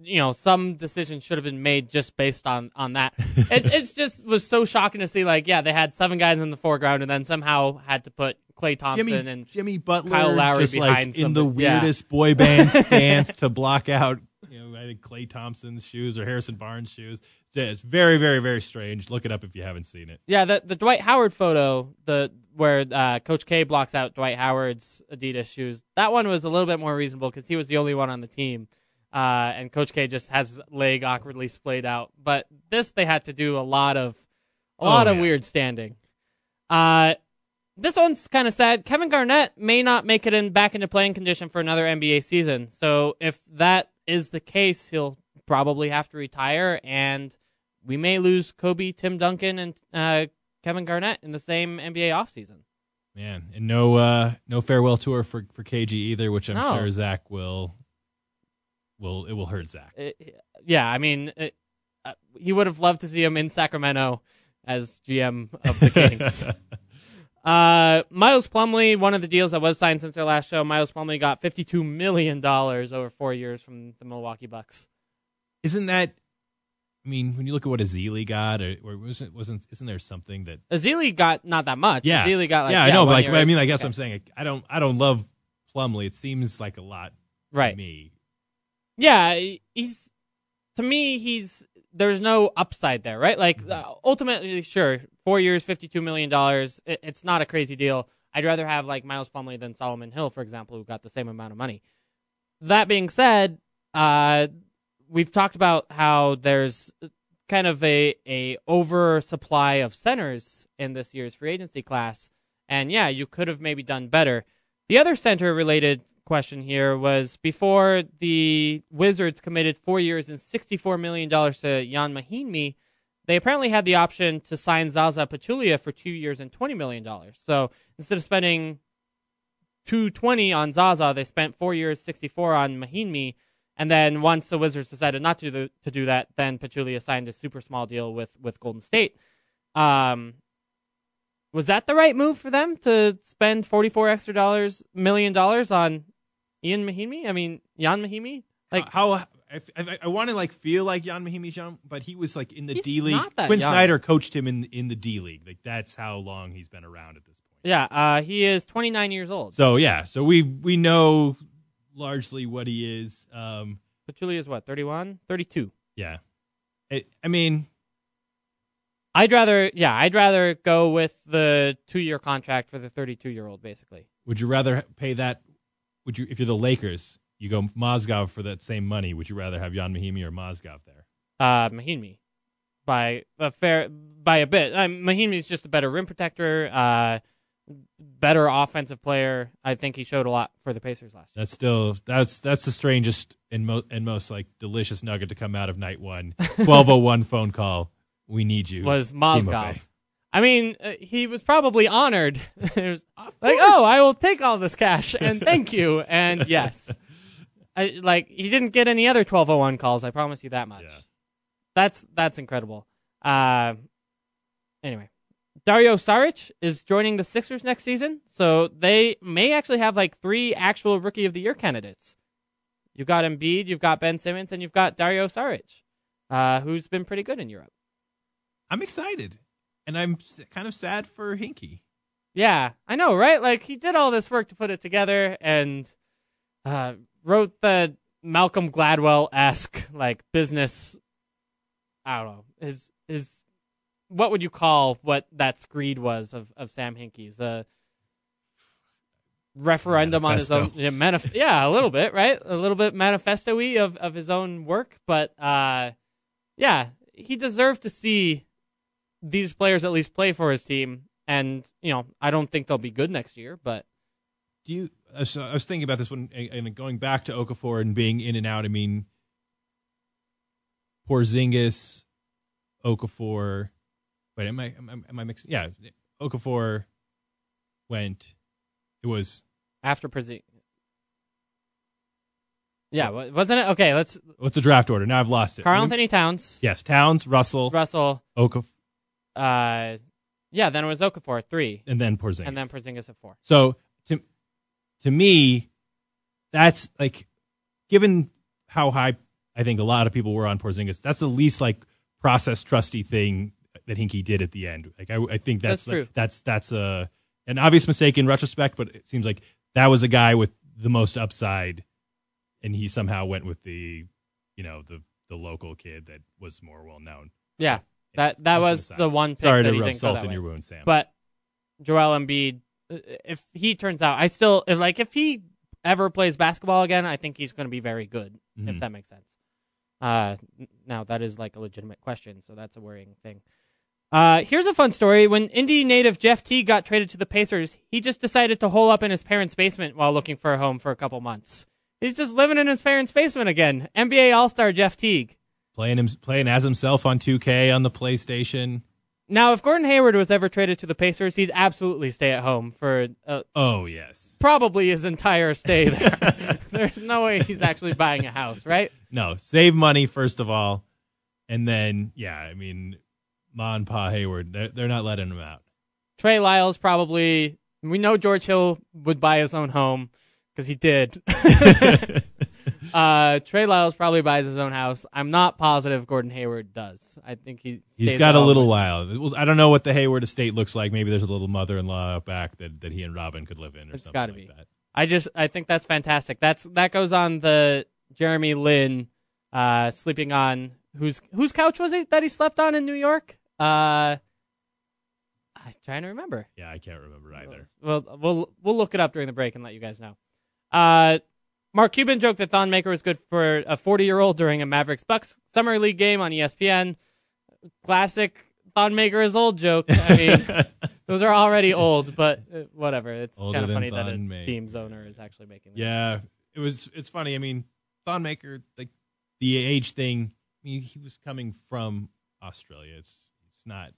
you know some decision should have been made just based on on that. it's it's just was so shocking to see like yeah they had seven guys in the foreground and then somehow had to put Klay Thompson Jimmy and Jimmy Butler Kyle Lowry behind like in the somebody. Yeah. weirdest boy band stance to block out you know I think Klay Thompson's shoes or Harrison Barnes shoes. Yeah, It's very very very strange. Look it up if you haven't seen it. Yeah, the the Dwight Howard photo, the where uh, Coach K blocks out Dwight Howard's Adidas shoes. That one was a little bit more reasonable because he was the only one on the team, uh, and Coach K just has leg awkwardly splayed out. But this, they had to do a lot of a Oh, lot of yeah. weird standing. Uh, this one's kind of sad. Kevin Garnett may not make it in back into playing condition for another NBA season. So if that is the case, he'll probably have to retire, and we may lose Kobe, Tim Duncan, and uh, Kevin Garnett in the same NBA offseason. Man, and no uh no farewell tour for for KG either, which I'm No. sure Zach will will it will hurt Zach. It- yeah, I mean, it, uh, he would have loved to see him in Sacramento as GM of the Kings. uh, Miles Plumlee, one of the deals that was signed since our last show, Miles Plumlee got $52 million over four years from the Milwaukee Bucks. Isn't that? I mean, when you look at what Azili got, or, or wasn't wasn't isn't there something that? Azili got not that much. Yeah, Azili got like, yeah, I know, but like, I mean, like guess Okay. what I'm saying. Like, I don't, I don't love Plumlee. It seems like a lot Right. to me. Yeah, he's to me he's there's no upside there, right? Like uh, ultimately, sure, four years, fifty-two million dollars. It, it's not a crazy deal. I'd rather have like Miles Plumlee than Solomon Hill, for example, who got the same amount of money. That being said, uh, we've talked about how there's kind of a a oversupply of centers in this year's free agency class, and yeah, you could have maybe done better. The other center related question here was before the Wizards committed four years and $64 million to Jan Mahinmi, they apparently had the option to sign Zaza Pachulia for two years and $20 million. So instead of spending 220 on Zaza, they spent four years, 64 on Mahinmi. And then once the Wizards decided not to do, to do that, then Pachulia signed a super small deal with, with Golden State. Um, was that the right move for them to spend 44 extra dollars million dollars on Ian Mahinmi? I mean, Jan Mahinmi? Like how I, I, I want to like feel like Jan Mahinmi Jean, but he was like in the D League. not that Quinn young. Snyder coached him in in the D League. Like that's how long he's been around at this point. yeah, uh, he is 29 years old. So yeah, so we we know largely what he is. Um, Pachulia is what? 31, 32. yeah, it, I mean, I'd rather yeah, I'd rather go with the 2-year contract for the 32-year-old basically. would you rather pay that? Would you if you're the Lakers, you go Mozgov for that same money? Would you rather have Jan Mahinmi or Mozgov there? Uh Mahinmi by a fair by a bit. Um, is just a better rim protector, uh better offensive player. I think he showed a lot for the Pacers last year. That's still that's that's the strangest and, mo- and most like delicious nugget to come out of night one. Twelve oh one phone call. We need you. was Timofey. Mozgov. I mean, uh, he was probably honored. was like, oh, I will take all this cash and thank you. And yes, I, like he didn't get any other 1201 calls. I promise you that much. Yeah. That's that's incredible. Uh, anyway, Dario Saric is joining the Sixers next season, so they may actually have like three actual Rookie of the Year candidates. You've got Embiid, you've got Ben Simmons, and you've got Dario Saric, uh, who's been pretty good in Europe. I'm excited, and I'm kind of sad for Hinkie. Yeah, I know, right? Like he did all this work to put it together and uh, wrote the Malcolm Gladwell esque like business. I don't know his his what would you call what that screed was of of Sam Hinkie's a referendum on his own Manifesto. yeah, manif- yeah a little bit right a little bit manifesto-y of of his own work but uh yeah he deserved to see these players at least play for his team. And you know, I don't think they'll be good next year, but Do you? So I was thinking about this one, and and going back to Okafor and being in and out. I mean, Porzingis, Okafor. Wait, am I am, I- am I mixing? Yeah, Okafor went. It was After Porzingis. Yeah, wasn't it? Okay, let's. what's the draft order? Now I've lost it. Karl-Anthony Towns, Yes, Towns, Russell, Russell. Okafor, Uh, yeah, then it was Okafor at three, and then Porzingis. and then Porzingis at four. So to to me, that's like given how high I think a lot of people were on Porzingis. That's the least like process trusty thing that Hinkie did at the end. Like I, I think that's That's true. that's that's a an obvious mistake in retrospect, but it seems like that was a guy with the most upside, and he somehow went with the you know the the local kid that was more well known. Yeah, that that was the one pick Sorry that to he rub didn't go salt that in way. your wound, Sam. But Joel Embiid, uh, if he turns out, I still if, like if he ever plays basketball again, I think he's going to be very good. If Mhm. that makes sense. Uh, n- now that is like a legitimate question, so that's a worrying thing. Uh, here's a fun story. When Indy native Jeff Teague got traded to the Pacers, he just decided to hole up in his parents' basement while looking for a home for a couple months. He's just living in his parents' basement again. NBA All Star Jeff Teague. Playing him playing as himself on 2K on the PlayStation. Now, if Gordon Hayward was ever traded to the Pacers, he'd absolutely stay at home for uh, Oh yes. probably his entire stay there. There's no way he's actually buying a house, right? No, save money first of all, and then yeah, I mean, Ma and Pa Hayward, they're, they're not letting him out. Trey Lyles probably. We know George Hill would buy his own home because he did. uh, Trey Lyles probably buys his own house. I'm not positive Gordon Hayward does. I think he He's got a little while. I don't know what the Hayward estate looks like. Maybe there's a little mother-in-law out back that, that he and Robin could live in, or It's something gotta like be. that. I just I think that's fantastic. That's that goes on the Jeremy Lin uh sleeping on whose whose couch was it that he slept on in New York? Uh I'm trying to remember. Yeah, I can't remember either. Well, we'll we'll look it up during the break and let you guys know. Uh Mark Cuban joked that Thon Maker was good for a 40 year old during a Mavericks Bucks summer league game on ESPN. Classic Thon Maker is old joke. I mean, those are already old, but uh, whatever. It's kind of funny that a Thon Maker. team's owner is actually making. That. Yeah, it was. It's funny. I mean, Thon Maker, like the age thing. I mean, he was coming from Australia. It's it's not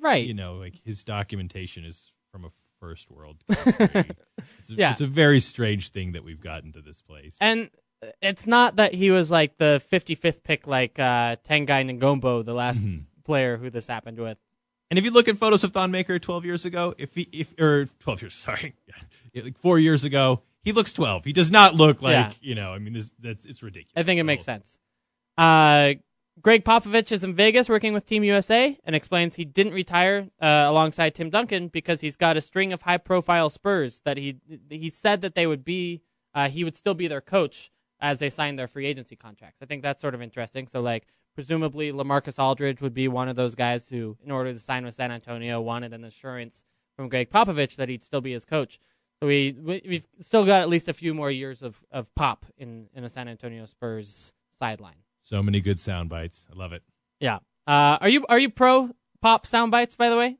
right. you know like his documentation is from a first world it's, a, Yeah. it's a very strange thing that we've gotten to this place. And it's not that he was like the 55th pick, like uh, Tanguy Ngombo, the last Mhm. player who this happened with. And if you look at photos of Thon Maker 12 years ago, if he, if or 12 years, sorry, yeah, like four years ago, he looks 12. He does not look like Yeah. you know. I mean, this that's it's ridiculous. I think it makes sense. Uh, Gregg Popovich is in Vegas working with Team USA and explains he didn't retire uh, alongside Tim Duncan because he's got a string of high-profile Spurs that he he said that they would be uh, he would still be their coach as they signed their free agency contracts. I think that's sort of interesting. So like presumably LaMarcus Aldridge would be one of those guys who, in order to sign with San Antonio, wanted an assurance from Gregg Popovich that he'd still be his coach. So we, we we've still got at least a few more years of, of pop in, in a San Antonio Spurs sideline. So many good sound bites. I love it. Yeah. Uh, are you are you pro pop sound bites by the way?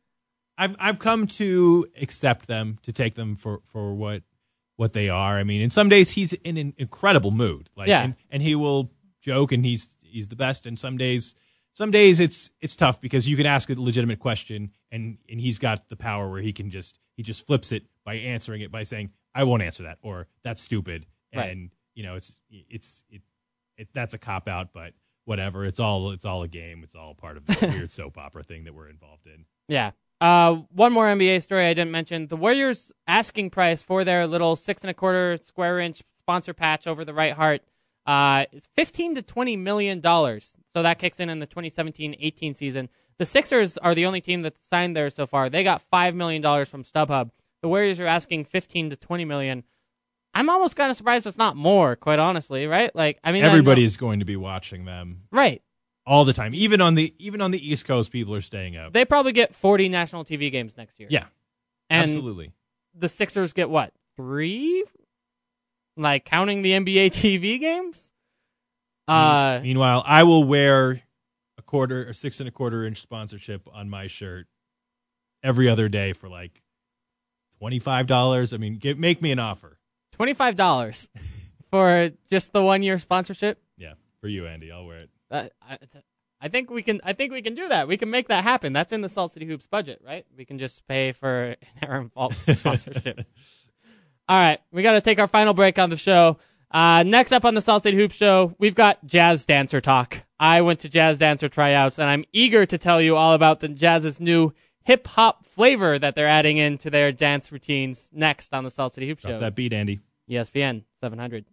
I've I've come to accept them, to take them for, for what what they are. I mean, in some days he's in an incredible mood, like, Yeah. and, and he will joke, and he's he's the best. And some days, some days it's it's tough because you can ask a legitimate question, and and he's got the power where he can just he just flips it by answering it by saying, "I won't answer that," or "That's stupid," and Right. you know, it's it's it, it that's a cop out, but whatever. It's all it's all a game. It's all part of the weird soap opera thing that we're involved in. Yeah. Uh, one more NBA story I didn't mention. The Warriors' asking price for their little six and a quarter square inch sponsor patch over the right heart uh, is 15 to 20 million dollars. So that kicks in in the 2017-18 season. The Sixers are the only team that's signed there so far. They got five million dollars from StubHub. The Warriors are asking 15 to 20 million. I'm almost kind of surprised it's not more, quite honestly, right? Like, I mean, Everybody is going to be watching them right. all the time. Even on the even on the East Coast, people are staying up. They probably get 40 national TV games next year. yeah, and absolutely. the Sixers get what three? Like counting the NBA TV games. Uh, Meanwhile, I will wear a quarter a six and a quarter inch sponsorship on my shirt every other day for like twenty five dollars. I mean, give, make me an offer. Twenty five dollars for just the one year sponsorship. Yeah, for you, Andy. I'll wear it. Uh, I, I think we can. I think we can do that. We can make that happen. That's in the Salt City Hoops budget, right? We can just pay for an Aaron Falk sponsorship. All right, we got to take our final break on the show. Uh, next up on the Salt City Hoop Show, we've got Jazz Dancer Talk. I went to Jazz Dancer tryouts, and I'm eager to tell you all about the Jazz's new hip hop flavor that they're adding into their dance routines next on the Salt City Hoop Drop Show. that beat, Andy. ESPN 700.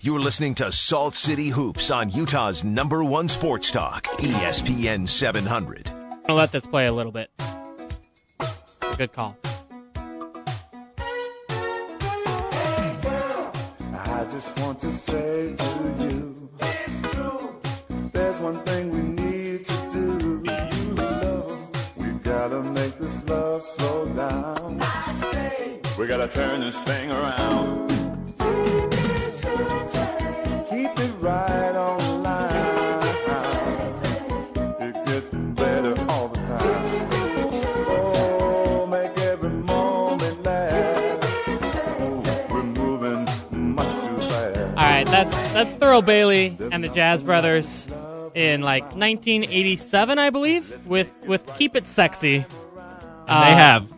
You're listening to Salt City Hoops on Utah's number one sports talk, ESPN 700. I'm gonna let this play a little bit. It's a good call. I just want to say to you, it's true. There's one thing we need to do. Love. We gotta make this love slow down. We gotta turn this thing around. That's Thurl Bailey and the Jazz Brothers in like 1987, I believe, with with Keep It Sexy. Uh, they have.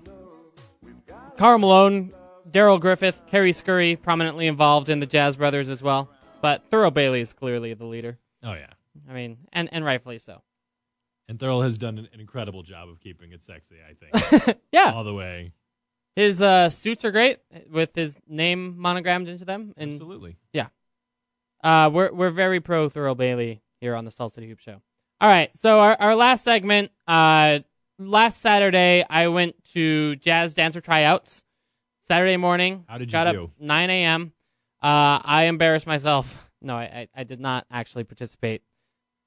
Karl Malone, Darrell Griffith, Carey Scurry prominently involved in the Jazz Brothers as well. But Thurl Bailey is clearly the leader. Oh yeah. I mean, and and rightfully so. And Thurl has done an, incredible job of keeping it sexy. I think Yeah, all the way. his uh, suits are great with his name monogrammed into them, and Absolutely. Uh, we're we're very pro Thurl Bailey here on the Salt City Hoop Show. All right, so our, our last segment. Uh, last Saturday I went to jazz dancer tryouts. Saturday morning. How did you got do? up 9 a.m. Uh, I embarrassed myself. No, I, I I did not actually participate.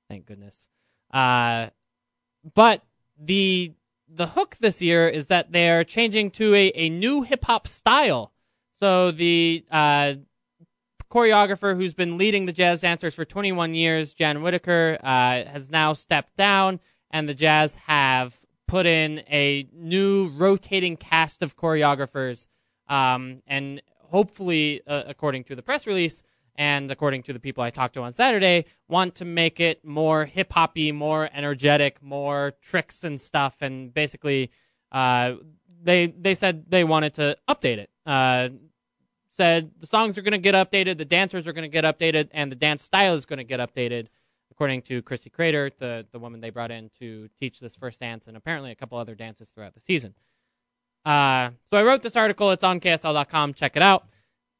Thank goodness. Uh, but the the hook this year is that they are changing to a, a new hip hop style. So the uh, choreographer who's been leading the jazz dancers for 21 years, Jan Whitaker, uh, has now stepped down, and the jazz have put in a new rotating cast of choreographers, um, and hopefully, uh, according to the press release. And according to the people I talked to on Saturday, want to make it more hip hoppy, more energetic, more tricks and stuff, and basically, uh, they they said they wanted to update it. Uh, said the songs are going to get updated, the dancers are going to get updated, and the dance style is going to get updated, according to Christy Crater, the, the woman they brought in to teach this first dance, and apparently a couple other dances throughout the season. Uh, so I wrote this article. It's on KSL.com. Check it out.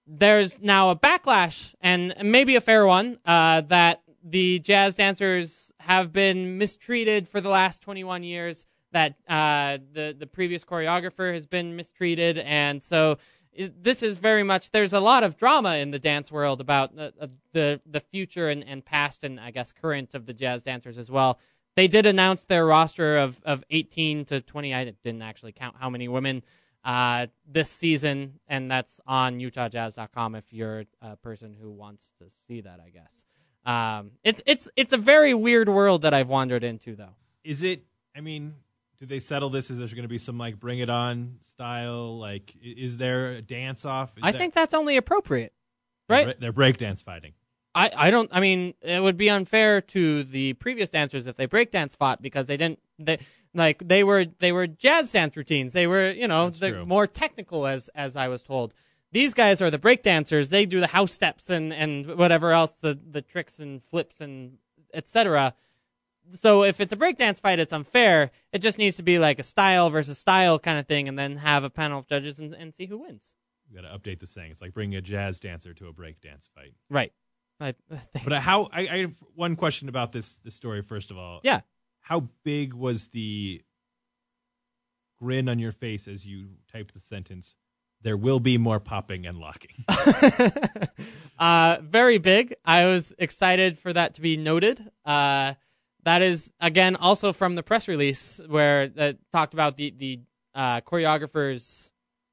There's now a backlash, and maybe a fair one, uh, that the jazz dancers have been mistreated for the last 21 years. That uh, the the previous choreographer has been mistreated, and so this is very much. There's a lot of drama in the dance world about the uh, the, the future and, and past, and I guess current of the jazz dancers as well. They did announce their roster of, of 18 to 20. I didn't actually count how many women uh, this season, and that's on UtahJazz.com if you're a person who wants to see that. I guess um, it's it's it's a very weird world that I've wandered into, though. Is it? I mean, do they settle this? Is there going to be some like Bring It On style? Like, is there a dance off? Is I that- think that's only appropriate, they're right? They're breakdance fighting. I, I don't I mean it would be unfair to the previous dancers if they breakdance fought because they didn't they like they were they were jazz dance routines they were you know they're more technical as as I was told these guys are the break dancers they do the house steps and and whatever else the the tricks and flips and etc so if it's a breakdance fight it's unfair it just needs to be like a style versus style kind of thing and then have a panel of judges and, and see who wins You got to update the saying. It's like bringing a jazz dancer to a breakdance fight. right I, But how? I, I have one question about this this story. First of all, yeah how big was the grin on your face as you typed the sentence? There will be more popping and locking. uh, very big. I was excited for that to be noted. Uh, that is again also from the press release where it talked about the the uh, choreographers'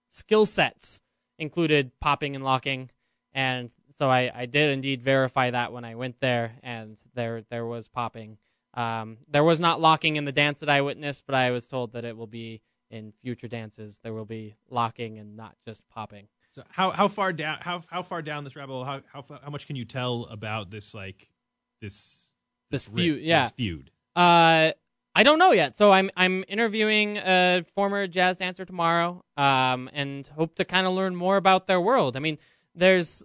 skill sets included popping and locking, and so I, I did indeed verify that when I went there, and there there was popping. Um, there was not locking in the dance that I witnessed, but I was told that it will be in future dances. There will be locking and not just popping. So how how far down how how far down this rabbit hole? How how how much can you tell about this like this This feud, yeah. this feud? Uh, I don't know yet. So I'm I'm interviewing a former jazz dancer tomorrow, um, and hope to kind of learn more about their world. I mean, there's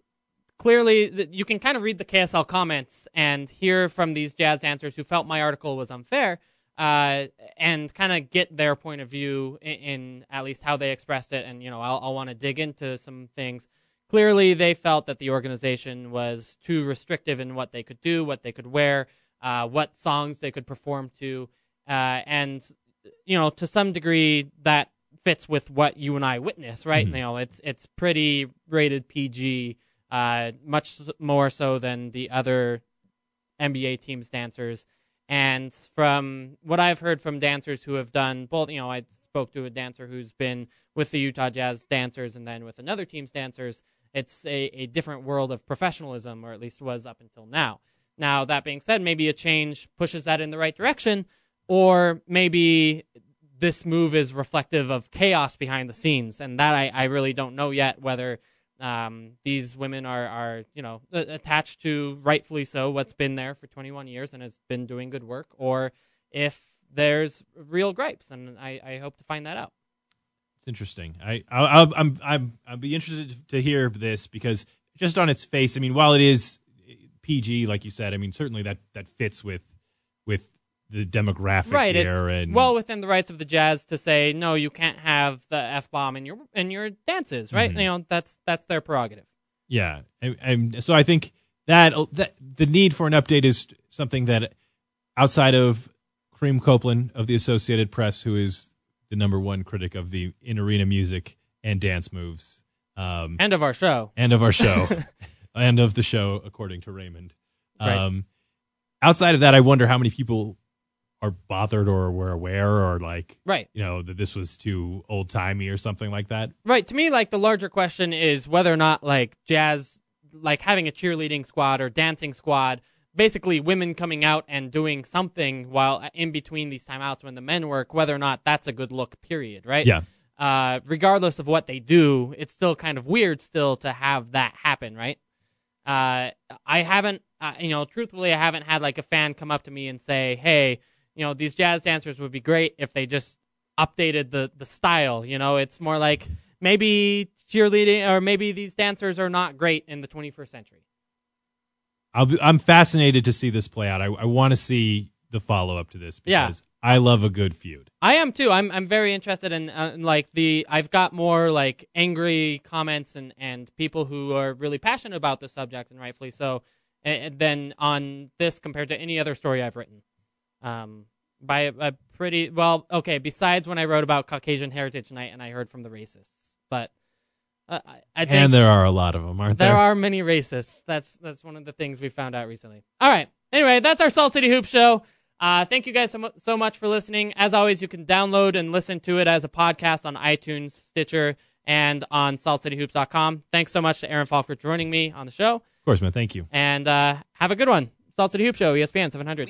clearly th- you can kind of read the KSL comments and hear from these jazz dancers who felt my article was unfair, uh, and kind of get their point of view in, in at least how they expressed it. And you know, I'll, I'll want to dig into some things. Clearly, they felt that the organization was too restrictive in what they could do, what they could wear, uh, what songs they could perform to, uh, and you know, to some degree, that fits with what you and I witness, right? You know, it's it's pretty rated PG, uh, much more so than the other NBA teams dancers. And from what I've heard from dancers who have done both, you know, I spoke to a dancer who's been with the Utah Jazz dancers and then with another team's dancers. It's a, a different world of professionalism, or at least was up until now. Now, that being said, maybe a change pushes that in the right direction, or maybe this move is reflective of chaos behind the scenes, and that I, I really don't know yet whether um, these women are, are you know attached to rightfully so what's been there for 21 years and has been doing good work, or if there's real gripes, and I, I hope to find that out. It's interesting. I, I I'm I'm I'd be interested to hear this because just on its face, I mean, while it is PG, like you said, I mean, certainly that that fits with with the demographic right it's and well within the rights of the jazz to say no you can't have the f-bomb in your in your dances right? Mm-hmm. you know that's that's their prerogative. Yeah, and, and so I think that that the need for an update is something that outside of Kareem Copeland of the Associated Press, who is the number one critic of the in arena music and dance moves, um, end of our show. End of our show and of the show according to raymond. Right. um outside of that i wonder how many people are bothered or were aware or like right. you know that this was too old timey or something like that. Right. To me like the larger question is whether or not like jazz like having a cheerleading squad or dancing squad basically women coming out and doing something while in between these timeouts when the men work whether or not that's a good look period right? Yeah. Uh, regardless of what they do, it's still kind of weird still to have that happen, right? Uh, I haven't, uh, you know, truthfully, I haven't had like a fan come up to me and say, "Hey, you know, these jazz dancers would be great if they just updated the the style." You know, it's more like maybe cheerleading or maybe these dancers are not great in the 21st century. I'll be, i'm fascinated to see this play out i, I want to see the follow-up to this Yeah. because i love a good feud I am too. I'm I'm very interested in, uh, in like the I've got more like angry comments and and people who are really passionate about the subject and rightfully so uh, than on this compared to any other story I've written. Um, by a, a pretty well, okay. Besides when I wrote about Caucasian Heritage Night and I heard from the racists, but uh, I, I think and there are a lot of them aren't there, there are many racists. That's that's one of the things we found out recently. All right. Anyway, that's our Salt City Hoop Show. Uh, thank you guys so, mu- so much for listening. As always, you can download and listen to it as a podcast on iTunes, Stitcher, and on saltcityhoops.com. Thanks so much to Aaron Falk for joining me on the show. of course man thank you And uh, have a good one. Salt City Hoop Show, ESPN 700.